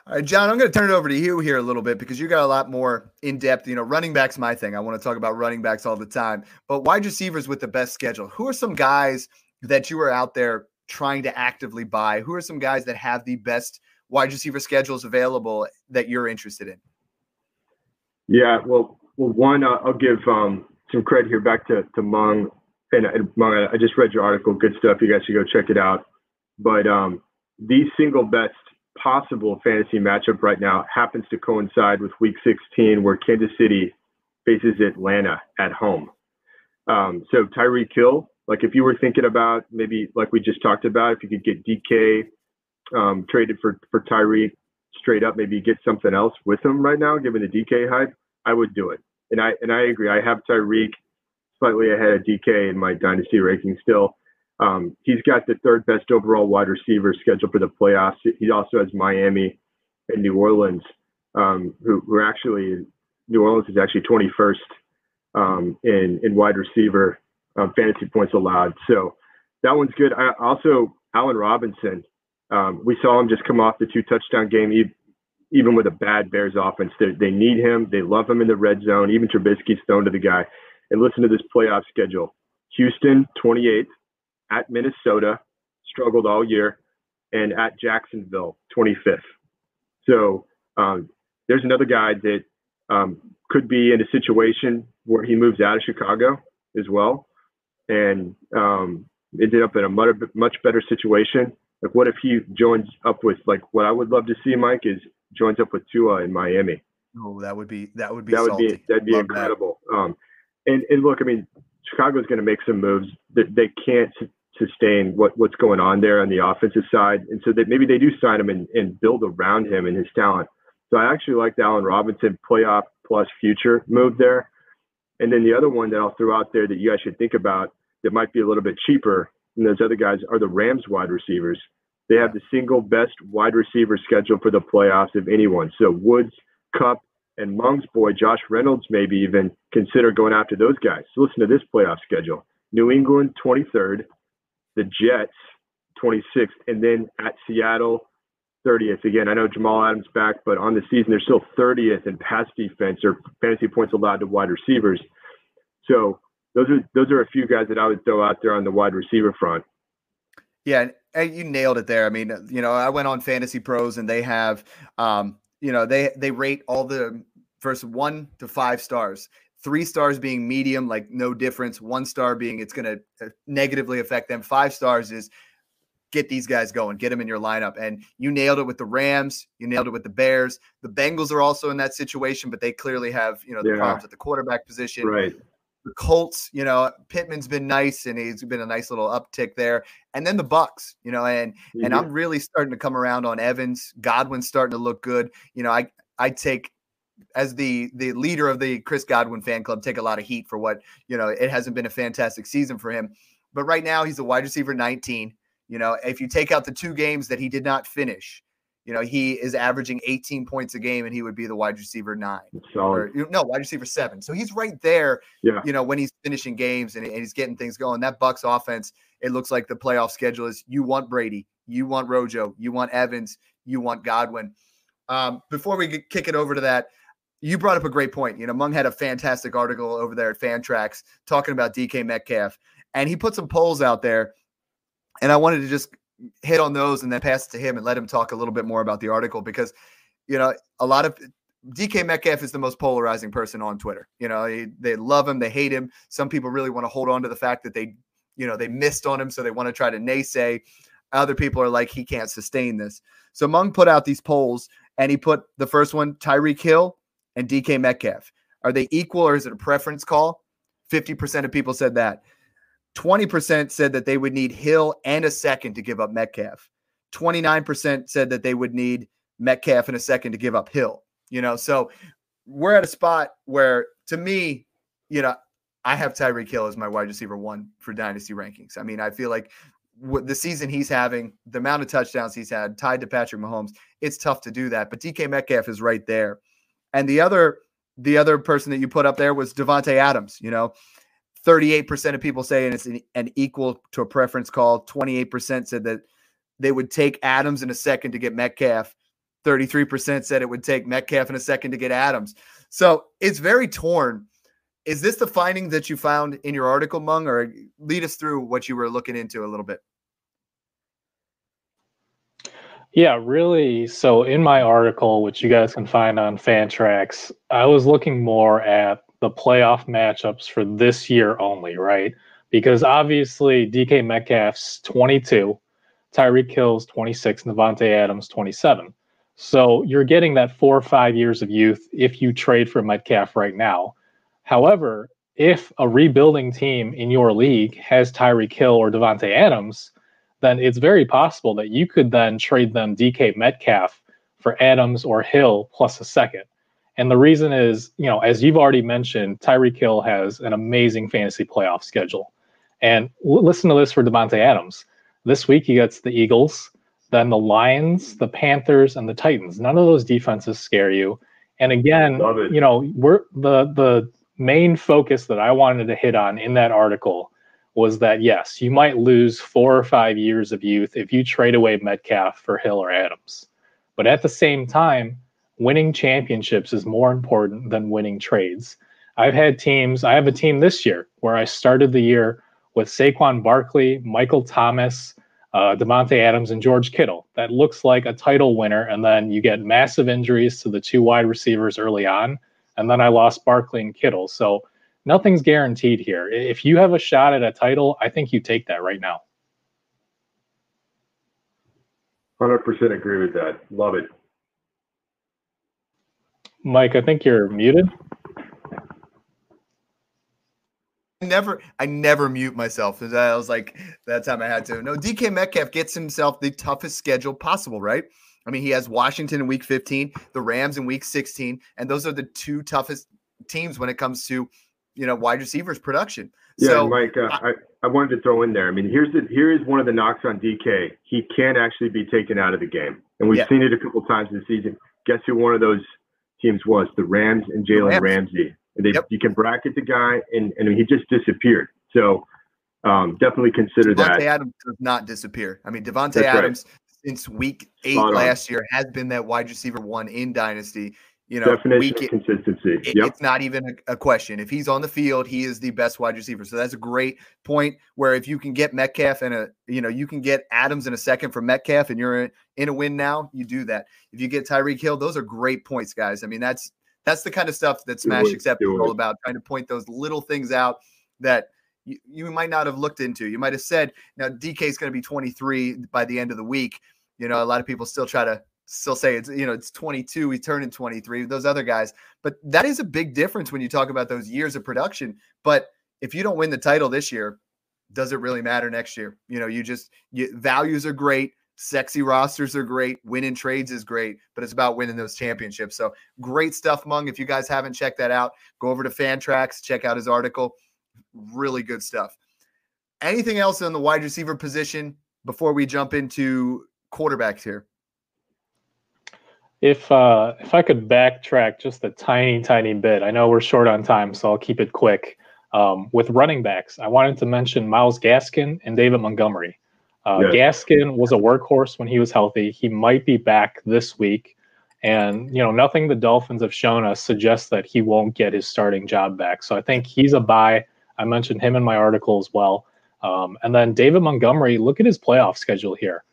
All right, John, I'm going to turn it over to you here a little bit because you got a lot more in depth. You know, running backs my thing. I want to talk about running backs all the time. But wide receivers with the best schedule. Who are some guys that you are out there trying to actively buy? Who are some guys that have the best wide receiver schedules available that you're interested in?
Yeah, well, well, one, uh, I'll give um, some credit here back to to Meng, and, and Meng, I- just read your article. Good stuff. You guys should go check it out. But um, the single best possible fantasy matchup right now happens to coincide with Week 16, where Kansas City faces Atlanta at home. Um, so Tyreek Hill, like if you were thinking about maybe like we just talked about, if you could get DK um, traded for for Tyreek straight up, maybe get something else with him right now, given the DK hype, I would do it. And I and I agree. I have Tyreek slightly ahead of DK in my dynasty ranking still. Um, he's got the third best overall wide receiver schedule for the playoffs. He also has Miami and New Orleans, um, who, who actually New Orleans is actually 21st um, in in wide receiver um, fantasy points allowed. So that one's good. I, also, Allen Robinson. Um, we saw him just come off the two touchdown game, even with a bad Bears offense. They, they need him. They love him in the red zone. Even Trubisky's thrown to the guy. And listen to this playoff schedule: Houston 28th, at Minnesota, struggled all year, and at Jacksonville 25th. So um, there's another guy that um, could be in a situation where he moves out of Chicago as well, and um, ended up in a much, much better situation. Like, what if he joins up with like what I would love to see, Mike, is joins up with Tua in Miami.
Oh, that would be that would be
that would
salty.
be that'd be
Love
incredible. Um, and and look, I mean, Chicago's going to make some moves that they can't sustain what what's going on there on the offensive side, and so that maybe they do sign him and, and build around him and his talent. So I actually like the Allen Robinson playoff plus future move there. And then the other one that I'll throw out there that you guys should think about that might be a little bit cheaper than those other guys are the Rams wide receivers. They have the single best wide receiver schedule for the playoffs of anyone. So Woods, Kupp, and Meng's boy Josh Reynolds maybe even consider going after those guys. So listen to this playoff schedule: New England 23rd, the Jets 26th, and then at Seattle 30th. Again, I know Jamal Adams back, but on the season they're still 30th in pass defense or fantasy points allowed to wide receivers. So those are those are a few guys that I would throw out there on the wide receiver front.
Yeah, and- you nailed it there. I mean, you know, I went on Fantasy Pros and they have, um, you know, they they rate all the first one to five stars. Three stars being medium, like no difference. One star being it's going to negatively affect them. Five stars is get these guys going, get them in your lineup. And you nailed it with the Rams. You nailed it with the Bears. The Bengals are also in that situation, but they clearly have you know the
Yeah.
problems at the quarterback position
Right.
the Colts, you know, Pittman's been nice and he's been a nice little uptick there. And then the Bucks, you know, and and I'm really starting to come around on Evans. Godwin's starting to look good. You know, I I take as the the leader of the Chris Godwin fan club, take a lot of heat for what, you know, it hasn't been a fantastic season for him. But right now he's a wide receiver 19. You know, if you take out the two games that he did not finish, you know, he is averaging 18 points a game and he would be the wide receiver nine or no wide receiver seven. So he's right there.
Yeah.
You know when he's finishing games and, and he's getting things going. That Bucks offense, it looks like the playoff schedule is you want Brady, you want Rojo, you want Evans, you want Godwin. Um, before we get, kick it over to that, you brought up a great point. You know, Meng had a fantastic article over there at Fantrax talking about DK Metcalf, and he put some polls out there, and I wanted to just hit on those and then pass it to him and let him talk a little bit more about the article because, you know, a lot of DK Metcalf is the most polarizing person on Twitter. You know, he, they love him, they hate him. Some people really want to hold on to the fact that they, you know, they missed on him, so they want to try to naysay. Other people are like, he can't sustain this. So Meng put out these polls, and he put the first one, Tyreek Hill and DK Metcalf. Are they equal, or is it a preference call? Fifty percent of people said that. 20% said that they would need Hill and a second to give up Metcalf. 29% said that they would need Metcalf in a second to give up Hill. You know, so we're at a spot where to me, you know, I have Tyreek Hill as my wide receiver one for dynasty rankings. I mean, I feel like the season he's having, the amount of touchdowns he's had tied to Patrick Mahomes, it's tough to do that. But DK Metcalf is right there. And the other the other person that you put up there was Davante Adams, you know. 38% of people saying it's an, an equal to a preference call. 28% said that they would take Adams in a second to get Metcalf. 33% said it would take Metcalf in a second to get Adams. So it's very torn. Is this the finding that you found in your article, Meng, or lead us through what you were looking into a little bit?
Yeah, really. So in my article, which you guys can find on Fantrax, I was looking more at the playoff matchups for this year only, right? Because obviously DK Metcalf's 22, Tyreek Hill's 26, Davante Adams 27. So you're getting that four or five years of youth if you trade for Metcalf right now. However, if a rebuilding team in your league has Tyreek Hill or Davante Adams, then it's very possible that you could then trade them DK Metcalf for Adams or Hill plus a second. And the reason is, you know, as you've already mentioned, Tyreek Hill has an amazing fantasy playoff schedule. And l- listen to this for Davante Adams. This week he gets the Eagles, then the Lions, the Panthers, and the Titans. None of those defenses scare you. And again, you know, we're the the main focus that I wanted to hit on in that article was that yes, you might lose four or five years of youth if you trade away Metcalf for Hill or Adams. But at the same time, winning championships is more important than winning trades. I've had teams, I have a team this year where I started the year with Saquon Barkley, Michael Thomas, uh, Davante Adams, and George Kittle. That looks like a title winner. And then you get massive injuries to the two wide receivers early on. And then I lost Barkley and Kittle. So nothing's guaranteed here. If you have a shot at a title, I think you take that right now.
100% agree with that. Love it.
Mike, I think you're muted.
never I never mute myself. I was like that time I had to. No, DK Metcalf gets himself the toughest schedule possible, right? I mean, he has Washington in week 15, the Rams in week 16, and those are the two toughest teams when it comes to, you know, wide receivers production.
Yeah,
so
Mike, uh, I, I wanted to throw in there. I mean, here's the here is one of the knocks on DK. He can't actually be taken out of the game, and we've
Yeah.
seen it a couple times this season. Guess who one of those teams was? The Rams and Jalen
Rams.
Ramsey. And they,
Yep.
You can bracket the guy, and and he just disappeared. So um, definitely consider
Davante
that.
Adams does not disappear. I mean, Davante
That's right.
Adams since week eight
Spot on.
last year has been that wide receiver one in Dynasty. You know,
Definition
week
of consistency.
It-
yep.
It's not even a, a question. If he's on the field, he is the best wide receiver. So that's a great point. Where if you can get Metcalf and a, you know, you can get Adams in a second for Metcalf, and you're in, in a win now, you do that. If you get Tyreek Hill, those are great points, guys. I mean, that's that's the kind of stuff that Smash
it,
Accept is all about. Trying to point those little things out that you, you might not have looked into. You might have said, now DK is going to be 23 by the end of the week. You know, a lot of people still try to still say it's you know it's 22 he turned in 23 those other guys but that is a big difference when you talk about those years of production but if you don't win the title this year does it really matter next year? You know you just you, values are great sexy rosters are great winning trades is great but it's about winning those championships so great stuff meng if you guys haven't checked that out go over to fantrax check out his article really good stuff. Anything else on the wide receiver position before we jump into quarterbacks here
If uh, if I could backtrack just a tiny, tiny bit, I know we're short on time, so I'll keep it quick. Um, with running backs, I wanted to mention Myles Gaskin and David Montgomery. Uh,
Yeah.
Gaskin was a workhorse when he was healthy. He might be back this week, and you know nothing the Dolphins have shown us suggests that he won't get his starting job back. So I think he's a buy. I mentioned him in my article as well. Um, and then David Montgomery, look at his playoff schedule here.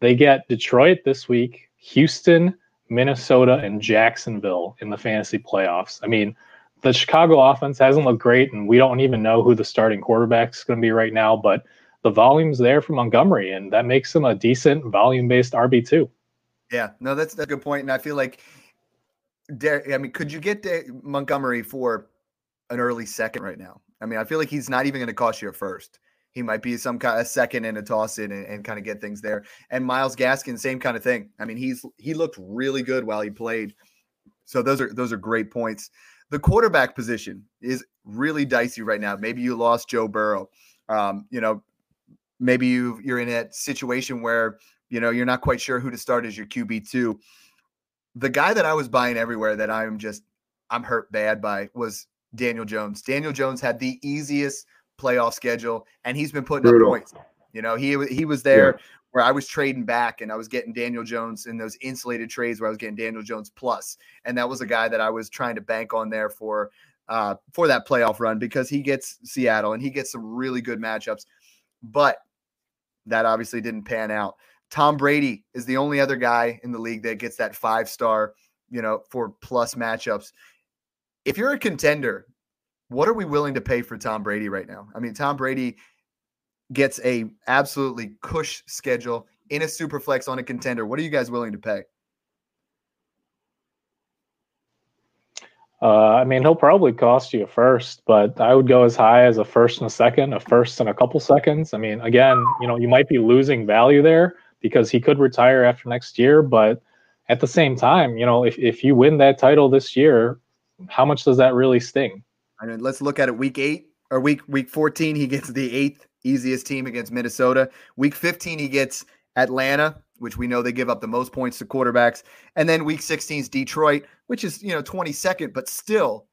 They get Detroit this week, Houston, Minnesota, and Jacksonville in the fantasy playoffs. I mean, the Chicago offense hasn't looked great, and we don't even know who the starting quarterback is going to be right now, but the volume's there for Montgomery, and that makes him a decent volume based RB2.
Yeah, no, that's, a good point, and I feel like, I mean, could you get Montgomery for an early second right now? I mean, I feel like he's not even going to cost you a first. He might be some kind of second and a toss in and, and kind of get things there. And Myles Gaskin, same kind of thing. I mean, he's he looked really good while he played. So those are those are great points. The quarterback position is really dicey right now. Maybe you lost Joe Burrow. Um, you know, maybe you you're in a situation where you know you're not quite sure who to start as your QB two. The guy that I was buying everywhere that I'm just I'm hurt bad by was Daniel Jones. Daniel Jones had the easiest playoff schedule, and he's been putting
Brutal.
up points. You know, he he was there where I was trading back and I was getting Daniel Jones in those insulated trades where I was getting Daniel Jones plus, and that was a guy that I was trying to bank on there for uh, for that playoff run because he gets Seattle and he gets some really good matchups, but that obviously didn't pan out. Tom Brady is the only other guy in the league that gets that five star, you know, for plus matchups. If you're a contender, what are we willing to pay for Tom Brady right now? I mean, Tom Brady gets a absolutely cush schedule in a super flex on a contender. What are you guys willing to pay?
Uh, I mean, he'll probably cost you a first, but I would go as high as a first and a second, a first and a couple seconds. I mean, again, you know, you might be losing value there because he could retire after next year, but at the same time, you know, if, if you win that title this year, how much does that really sting?
I mean, let's look at it week eight or week week 14. He gets the eighth easiest team against Minnesota. Week 15, he gets Atlanta, which we know they give up the most points to quarterbacks. And then week 16 is Detroit, which is, you know, 22nd, but still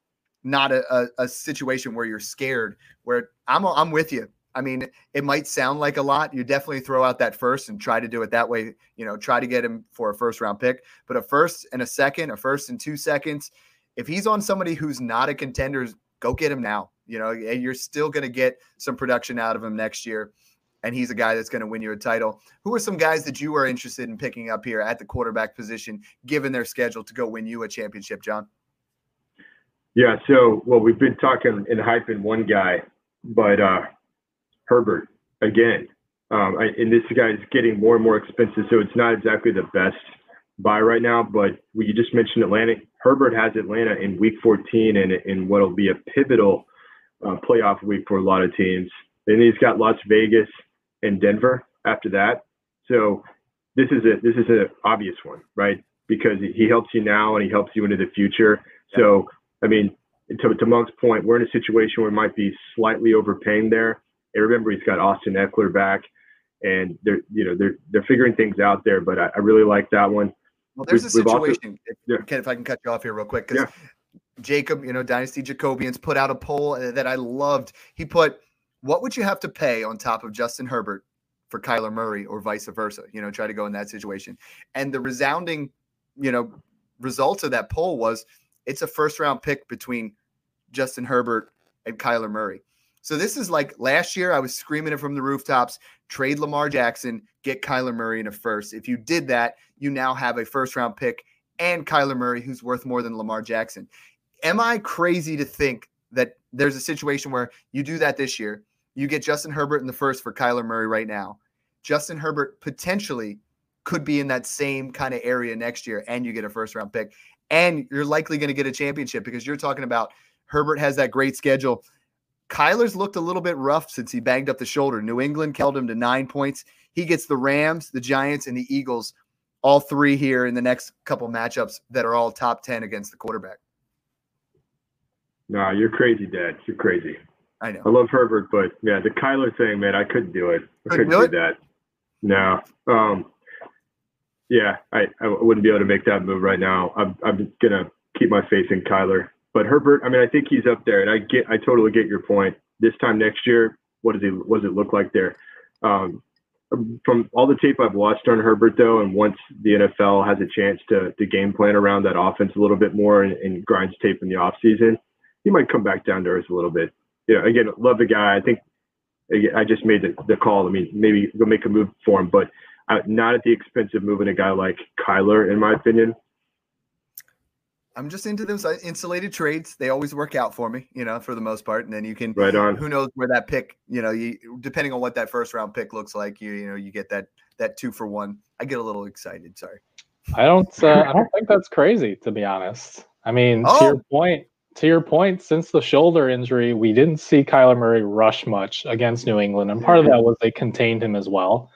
not a, a, a situation where you're scared, where I'm, I'm with you. I mean, it might sound like a lot. You definitely throw out that first and try to do it that way. You know, try to get him for a first round pick, but a first and a second, a first and two seconds. If he's on somebody who's not a contender, go get him now. You know, you're still going to get some production out of him next year. And he's a guy that's going to win you a title. Who are some guys that you are interested in picking up here at the quarterback position, given their schedule to go win you a championship, John?
Yeah. So, well, we've been talking and hyping one guy, but uh, Herbert again. Um, I, and this guy's getting more and more expensive, so it's not exactly the best buy right now. But you just mentioned Atlanta. Herbert has Atlanta in Week 14, and in what'll be a pivotal uh, playoff week for a lot of teams. Then he's got Las Vegas and Denver after that. So this is a this is an obvious one, right? Because he helps you now and he helps you into the future. So I mean, to, to Meng's point, we're in a situation where we might be slightly overpaying there. And remember, he's got Austin Ekeler back, and they're you know they're they're figuring things out there. But I, I really like that one.
Well, there's a situation. If, yeah. if I can cut you off here real quick, because yeah. Jacob, you know, Dynasty Jacobians put out a poll uh, that I loved. He put, "What would you have to pay on top of Justin Herbert for Kyler Murray, or vice versa?" You know, try to go in that situation. And the resounding, you know, results of that poll was it's a first round pick between Justin Herbert and Kyler Murray. So this is like last year, I was screaming it from the rooftops trade Lamar Jackson, get Kyler Murray in a first. If you did that, you now have a first round pick and Kyler Murray, who's worth more than Lamar Jackson. Am I crazy to think that there's a situation where you do that this year? You get Justin Herbert in the first for Kyler Murray right now. Justin Herbert potentially could be in that same kind of area next year, and you get a first round pick. And you're likely going to get a championship because you're talking about Herbert has that great schedule. Kyler's looked a little bit rough since he banged up the shoulder. New England held him to nine points. He gets the Rams, the Giants, and the Eagles, all three here in the next couple matchups that are all top 10 against the quarterback.
No, you're crazy, Dad. You're crazy.
I know.
I love Herbert, but yeah, the Kyler thing, man, I couldn't do it. I couldn't, couldn't do, do that. No. Um, yeah, I, I wouldn't be able to make that move right now. I'm, I'm gonna keep my faith in Kyler. But Herbert, I mean, I think he's up there, and I get, I totally get your point. This time next year, what does he, what does it look like there? Um, from all the tape I've watched on Herbert, though, and once the NFL has a chance to to game plan around that offense a little bit more and, and grinds tape in the offseason, he might come back down to earth a little bit. You know, again, love the guy. I think I just made the, the call. I mean, maybe go make a move for him, but uh, not at the expense of moving a guy like Kyler, in my opinion.
I'm just into those uh, insulated trades. They always work out for me, you know, for the most part. And then you can,
right on.
Who knows where that pick, you know, you depending on what that first round pick looks like, you you know, you get that that two for one. I get a little excited. Sorry.
I don't. Uh, I don't [LAUGHS] think that's crazy, to be honest. I mean, oh. to your point, to your point, since the shoulder injury, we didn't see Kyler Murray rush much against New England, and part of that was they contained him as well.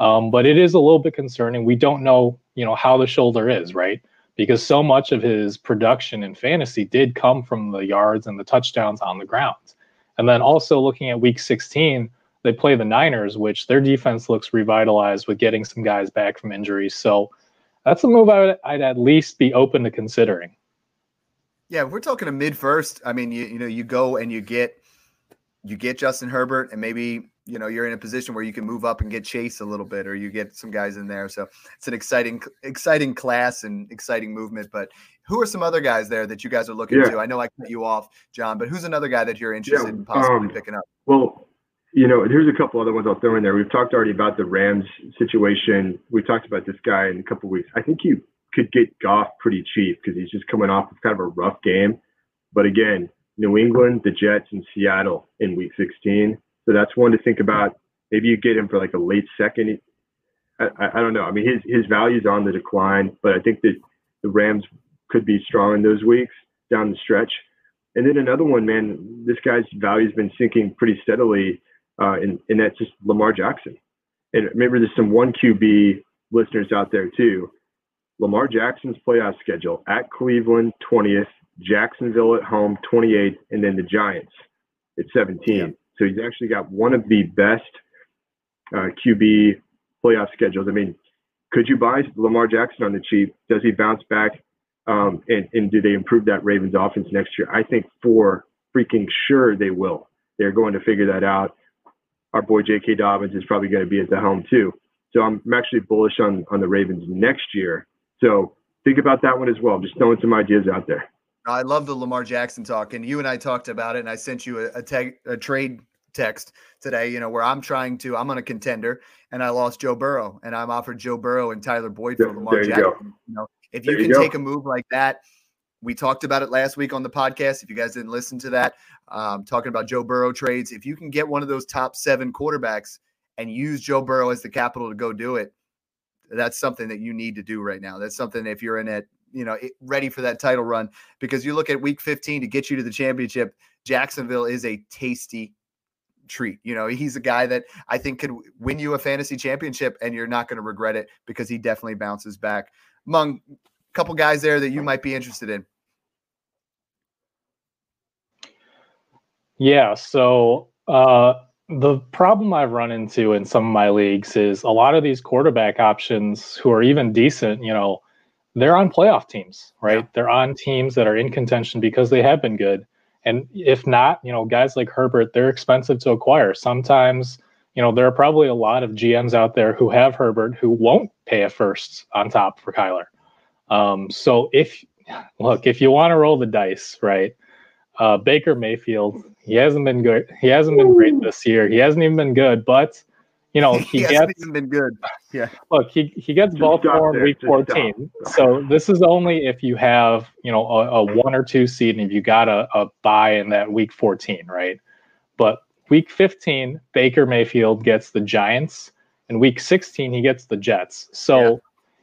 Um, but it is a little bit concerning. We don't know, you know, how the shoulder is, right? Because so much of his production in fantasy did come from the yards and the touchdowns on the ground. And then also looking at week 16, they play the Niners, which their defense looks revitalized with getting some guys back from injuries. So that's a move I would, I'd at least be open to considering.
Yeah, we're talking a mid first. I mean, you you know, you go and you get you get Justin Herbert and maybe you know you're in a position where you can move up and get Chase a little bit, or you get some guys in there. So it's an exciting, exciting class and exciting movement. But who are some other guys there that you guys are looking yeah. to? I know I cut you off, John, but who's another guy that you're interested yeah, in possibly um, picking up?
Well, you know, here's a couple other ones I'll throw in there. We've talked already about the Rams situation. We talked about this guy in a couple weeks. I think you could get Goff pretty cheap because he's just coming off of kind of a rough game. But again, New England, the Jets, and Seattle in Week 16 so that's one to think about. Maybe you get him for like a late second. I, I, don't know. I mean, his his value's on the decline, but I think that the Rams could be strong in those weeks down the stretch. And then another one, man, this guy's value's been sinking pretty steadily, uh, and, and that's just Lamar Jackson. And remember, there's some one QB listeners out there too. Lamar Jackson's playoff schedule at Cleveland 20th, Jacksonville at home 28th, and then the Giants at 17. Yeah. So he's actually got one of the best uh, QB playoff schedules. I mean, could you buy Lamar Jackson on the cheap? Does he bounce back? Um, and, and do they improve that Ravens offense next year? I think for freaking sure they will. They're going to figure that out. Our boy J.K. Dobbins is probably going to be at the helm too. So I'm, actually bullish on on the Ravens next year. So think about that one as well. Just throwing some ideas out there.
I love the Lamar Jackson talk, and you and I talked about it, and I sent you a, a, tag, a trade text today. You know where I'm trying to. I'm on a contender, and I lost Joe Burrow, and I'm offered Joe Burrow and Tyler Boyd for Lamar
you
Jackson.
Go.
You know, if you
there
can
you
take a move like that, we talked about it last week on the podcast. If you guys didn't listen to that, um, talking about Joe Burrow trades, if you can get one of those top seven quarterbacks and use Joe Burrow as the capital to go do it, that's something that you need to do right now. That's something if you're in it, you know, ready for that title run, because you look at week 15 to get you to the championship, Jacksonville is a tasty treat. You know, he's a guy that I think could win you a fantasy championship and you're not going to regret it because he definitely bounces back. Among a couple guys there that you might be interested in.
Yeah, so uh the problem I've run into in some of my leagues is a lot of these quarterback options who are even decent, you know, they're on playoff teams, right? Yeah. They're on teams that are in contention because they have been good. And if not, you know, guys like Herbert, they're expensive to acquire. Sometimes, you know, there are probably a lot of GMs out there who have Herbert who won't pay a first on top for Kyler. Um, so if look, if you want to roll the dice, right? Uh, Baker Mayfield, he hasn't been good. He hasn't been great this year. He hasn't even been good, but you know [LAUGHS] he, gets
even been good. Yeah.
Look, he he gets
Just
Baltimore in week
Just
14. So this is only if you have you know a, a one or two seed and if you got a, a bye in that week 14, right? But week 15, Baker Mayfield gets the Giants, and week 16 he gets the Jets. So. Yeah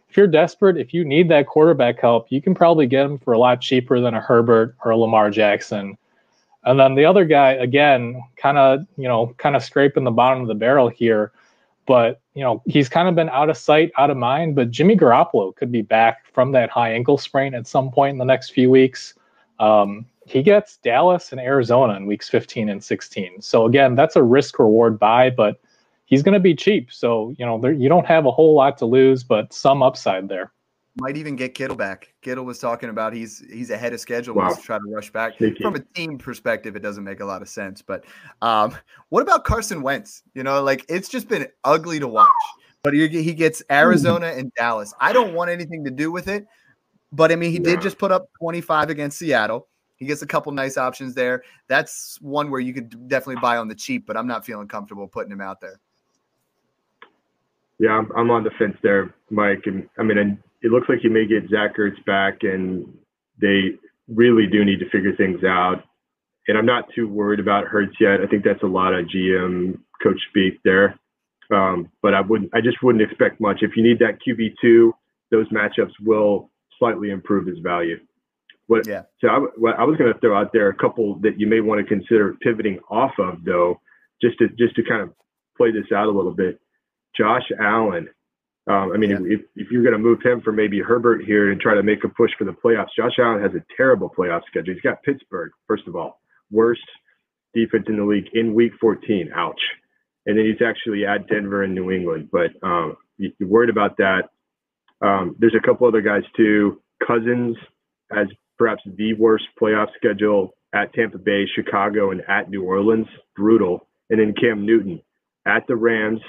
if you're desperate, if you need that quarterback help, you can probably get him for a lot cheaper than a Herbert or a Lamar Jackson. And then the other guy, again, kind of, you know, kind of scraping the bottom of the barrel here. But, you know, he's kind of been out of sight, out of mind. But Jimmy Garoppolo could be back from that high ankle sprain at some point in the next few weeks. Um, he gets Dallas and Arizona in weeks 15 and 16. So, again, that's a risk reward buy, but he's going to be cheap. So, you know, there, you don't have a whole lot to lose, but some upside there.
Might even get Kittle back. Kittle was talking about he's he's ahead of schedule.
Wow.
He's trying to rush back. From a team perspective, it doesn't make a lot of sense. But um, what about Carson Wentz? You know, like it's just been ugly to watch. But he, he gets Arizona and Dallas. I don't want anything to do with it. But I mean, he did just put up 25 against Seattle. He gets a couple nice options there. That's one where you could definitely buy on the cheap, but I'm not feeling comfortable putting him out there.
Yeah, I'm, I'm on the fence there, Mike. And I mean, it looks like you may get Zach Ertz back, and they really do need to figure things out. And I'm not too worried about Hurts yet. I think that's a lot of GM coach speak there. Um, but I wouldn't, I just wouldn't expect much. If you need that QB two, those matchups will slightly improve his value. What,
yeah.
So I, what I was going to throw out there a couple that you may want to consider pivoting off of, though, just to just to kind of play this out a little bit. Josh Allen. Um, I mean,
Yeah.
if, if you're going to move him for maybe Herbert here and try to make a push for the playoffs, Josh Allen has a terrible playoff schedule. He's got Pittsburgh, first of all, worst defense in the league in week 14. Ouch. And then he's actually at Denver and New England. But um, you- you're worried about that. Um, there's a couple other guys too. Cousins has perhaps the worst playoff schedule at Tampa Bay, Chicago, and at New Orleans. Brutal. And then Cam Newton at the Rams,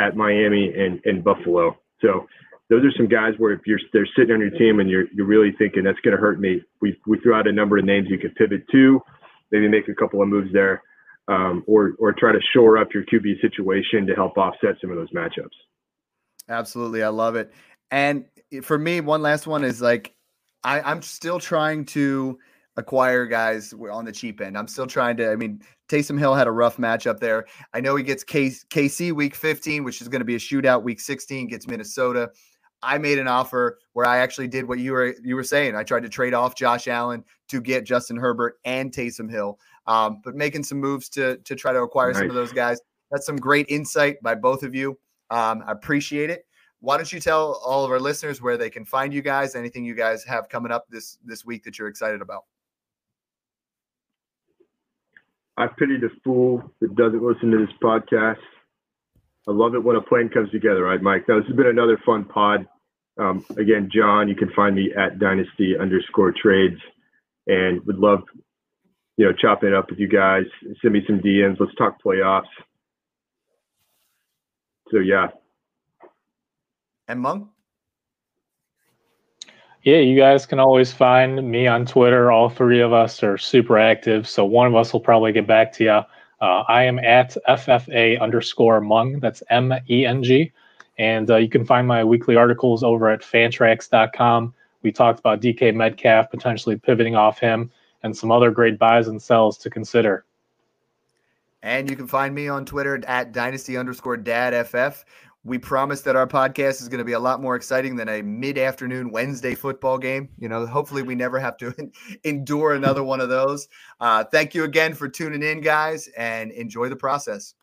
at Miami, and, and Buffalo. So those are some guys where if you're they're sitting on your team and you're you're really thinking that's going to hurt me. We we threw out a number of names you could pivot to, maybe make a couple of moves there, um, or or try to shore up your QB situation to help offset some of those matchups.
Absolutely. I love it. And for me, one last one is like I, I'm still trying to acquire guys on the cheap end. I'm still trying to, I mean, Taysom Hill had a rough matchup there. I know he gets K, KC week 15, which is going to be a shootout. Week 16 gets Minnesota. I made an offer where I actually did what you were you were saying. I tried to trade off Josh Allen to get Justin Herbert and Taysom Hill, um, but making some moves to to try to acquire some of those guys. That's some great insight by both of you. Um, I appreciate it. Why don't you tell all of our listeners where they can find you guys? Anything you guys have coming up this this week that you're excited about?
I pity the fool that doesn't listen to this podcast. I love it when a plan comes together, right, Mike? Now, this has been another fun pod. Um, again, John, you can find me at dynasty underscore trades and would love, you know, chopping it up with you guys. Send me some DMs. Let's talk playoffs. So, yeah.
And Meng?
Yeah, you guys can always find me on Twitter. All three of us are super active, so one of us will probably get back to you. Uh, I am at FFA underscore Meng. That's M E N G. And uh, you can find my weekly articles over at fantrax.com. We talked about DK Metcalf potentially pivoting off him and some other great buys and sells to consider.
And you can find me on Twitter at dynasty underscore dad FF. We promise that our podcast is going to be a lot more exciting than a mid afternoon Wednesday football game. You know, hopefully we never have to [LAUGHS] endure another one of those. Uh, thank you again for tuning in, guys, and enjoy the process.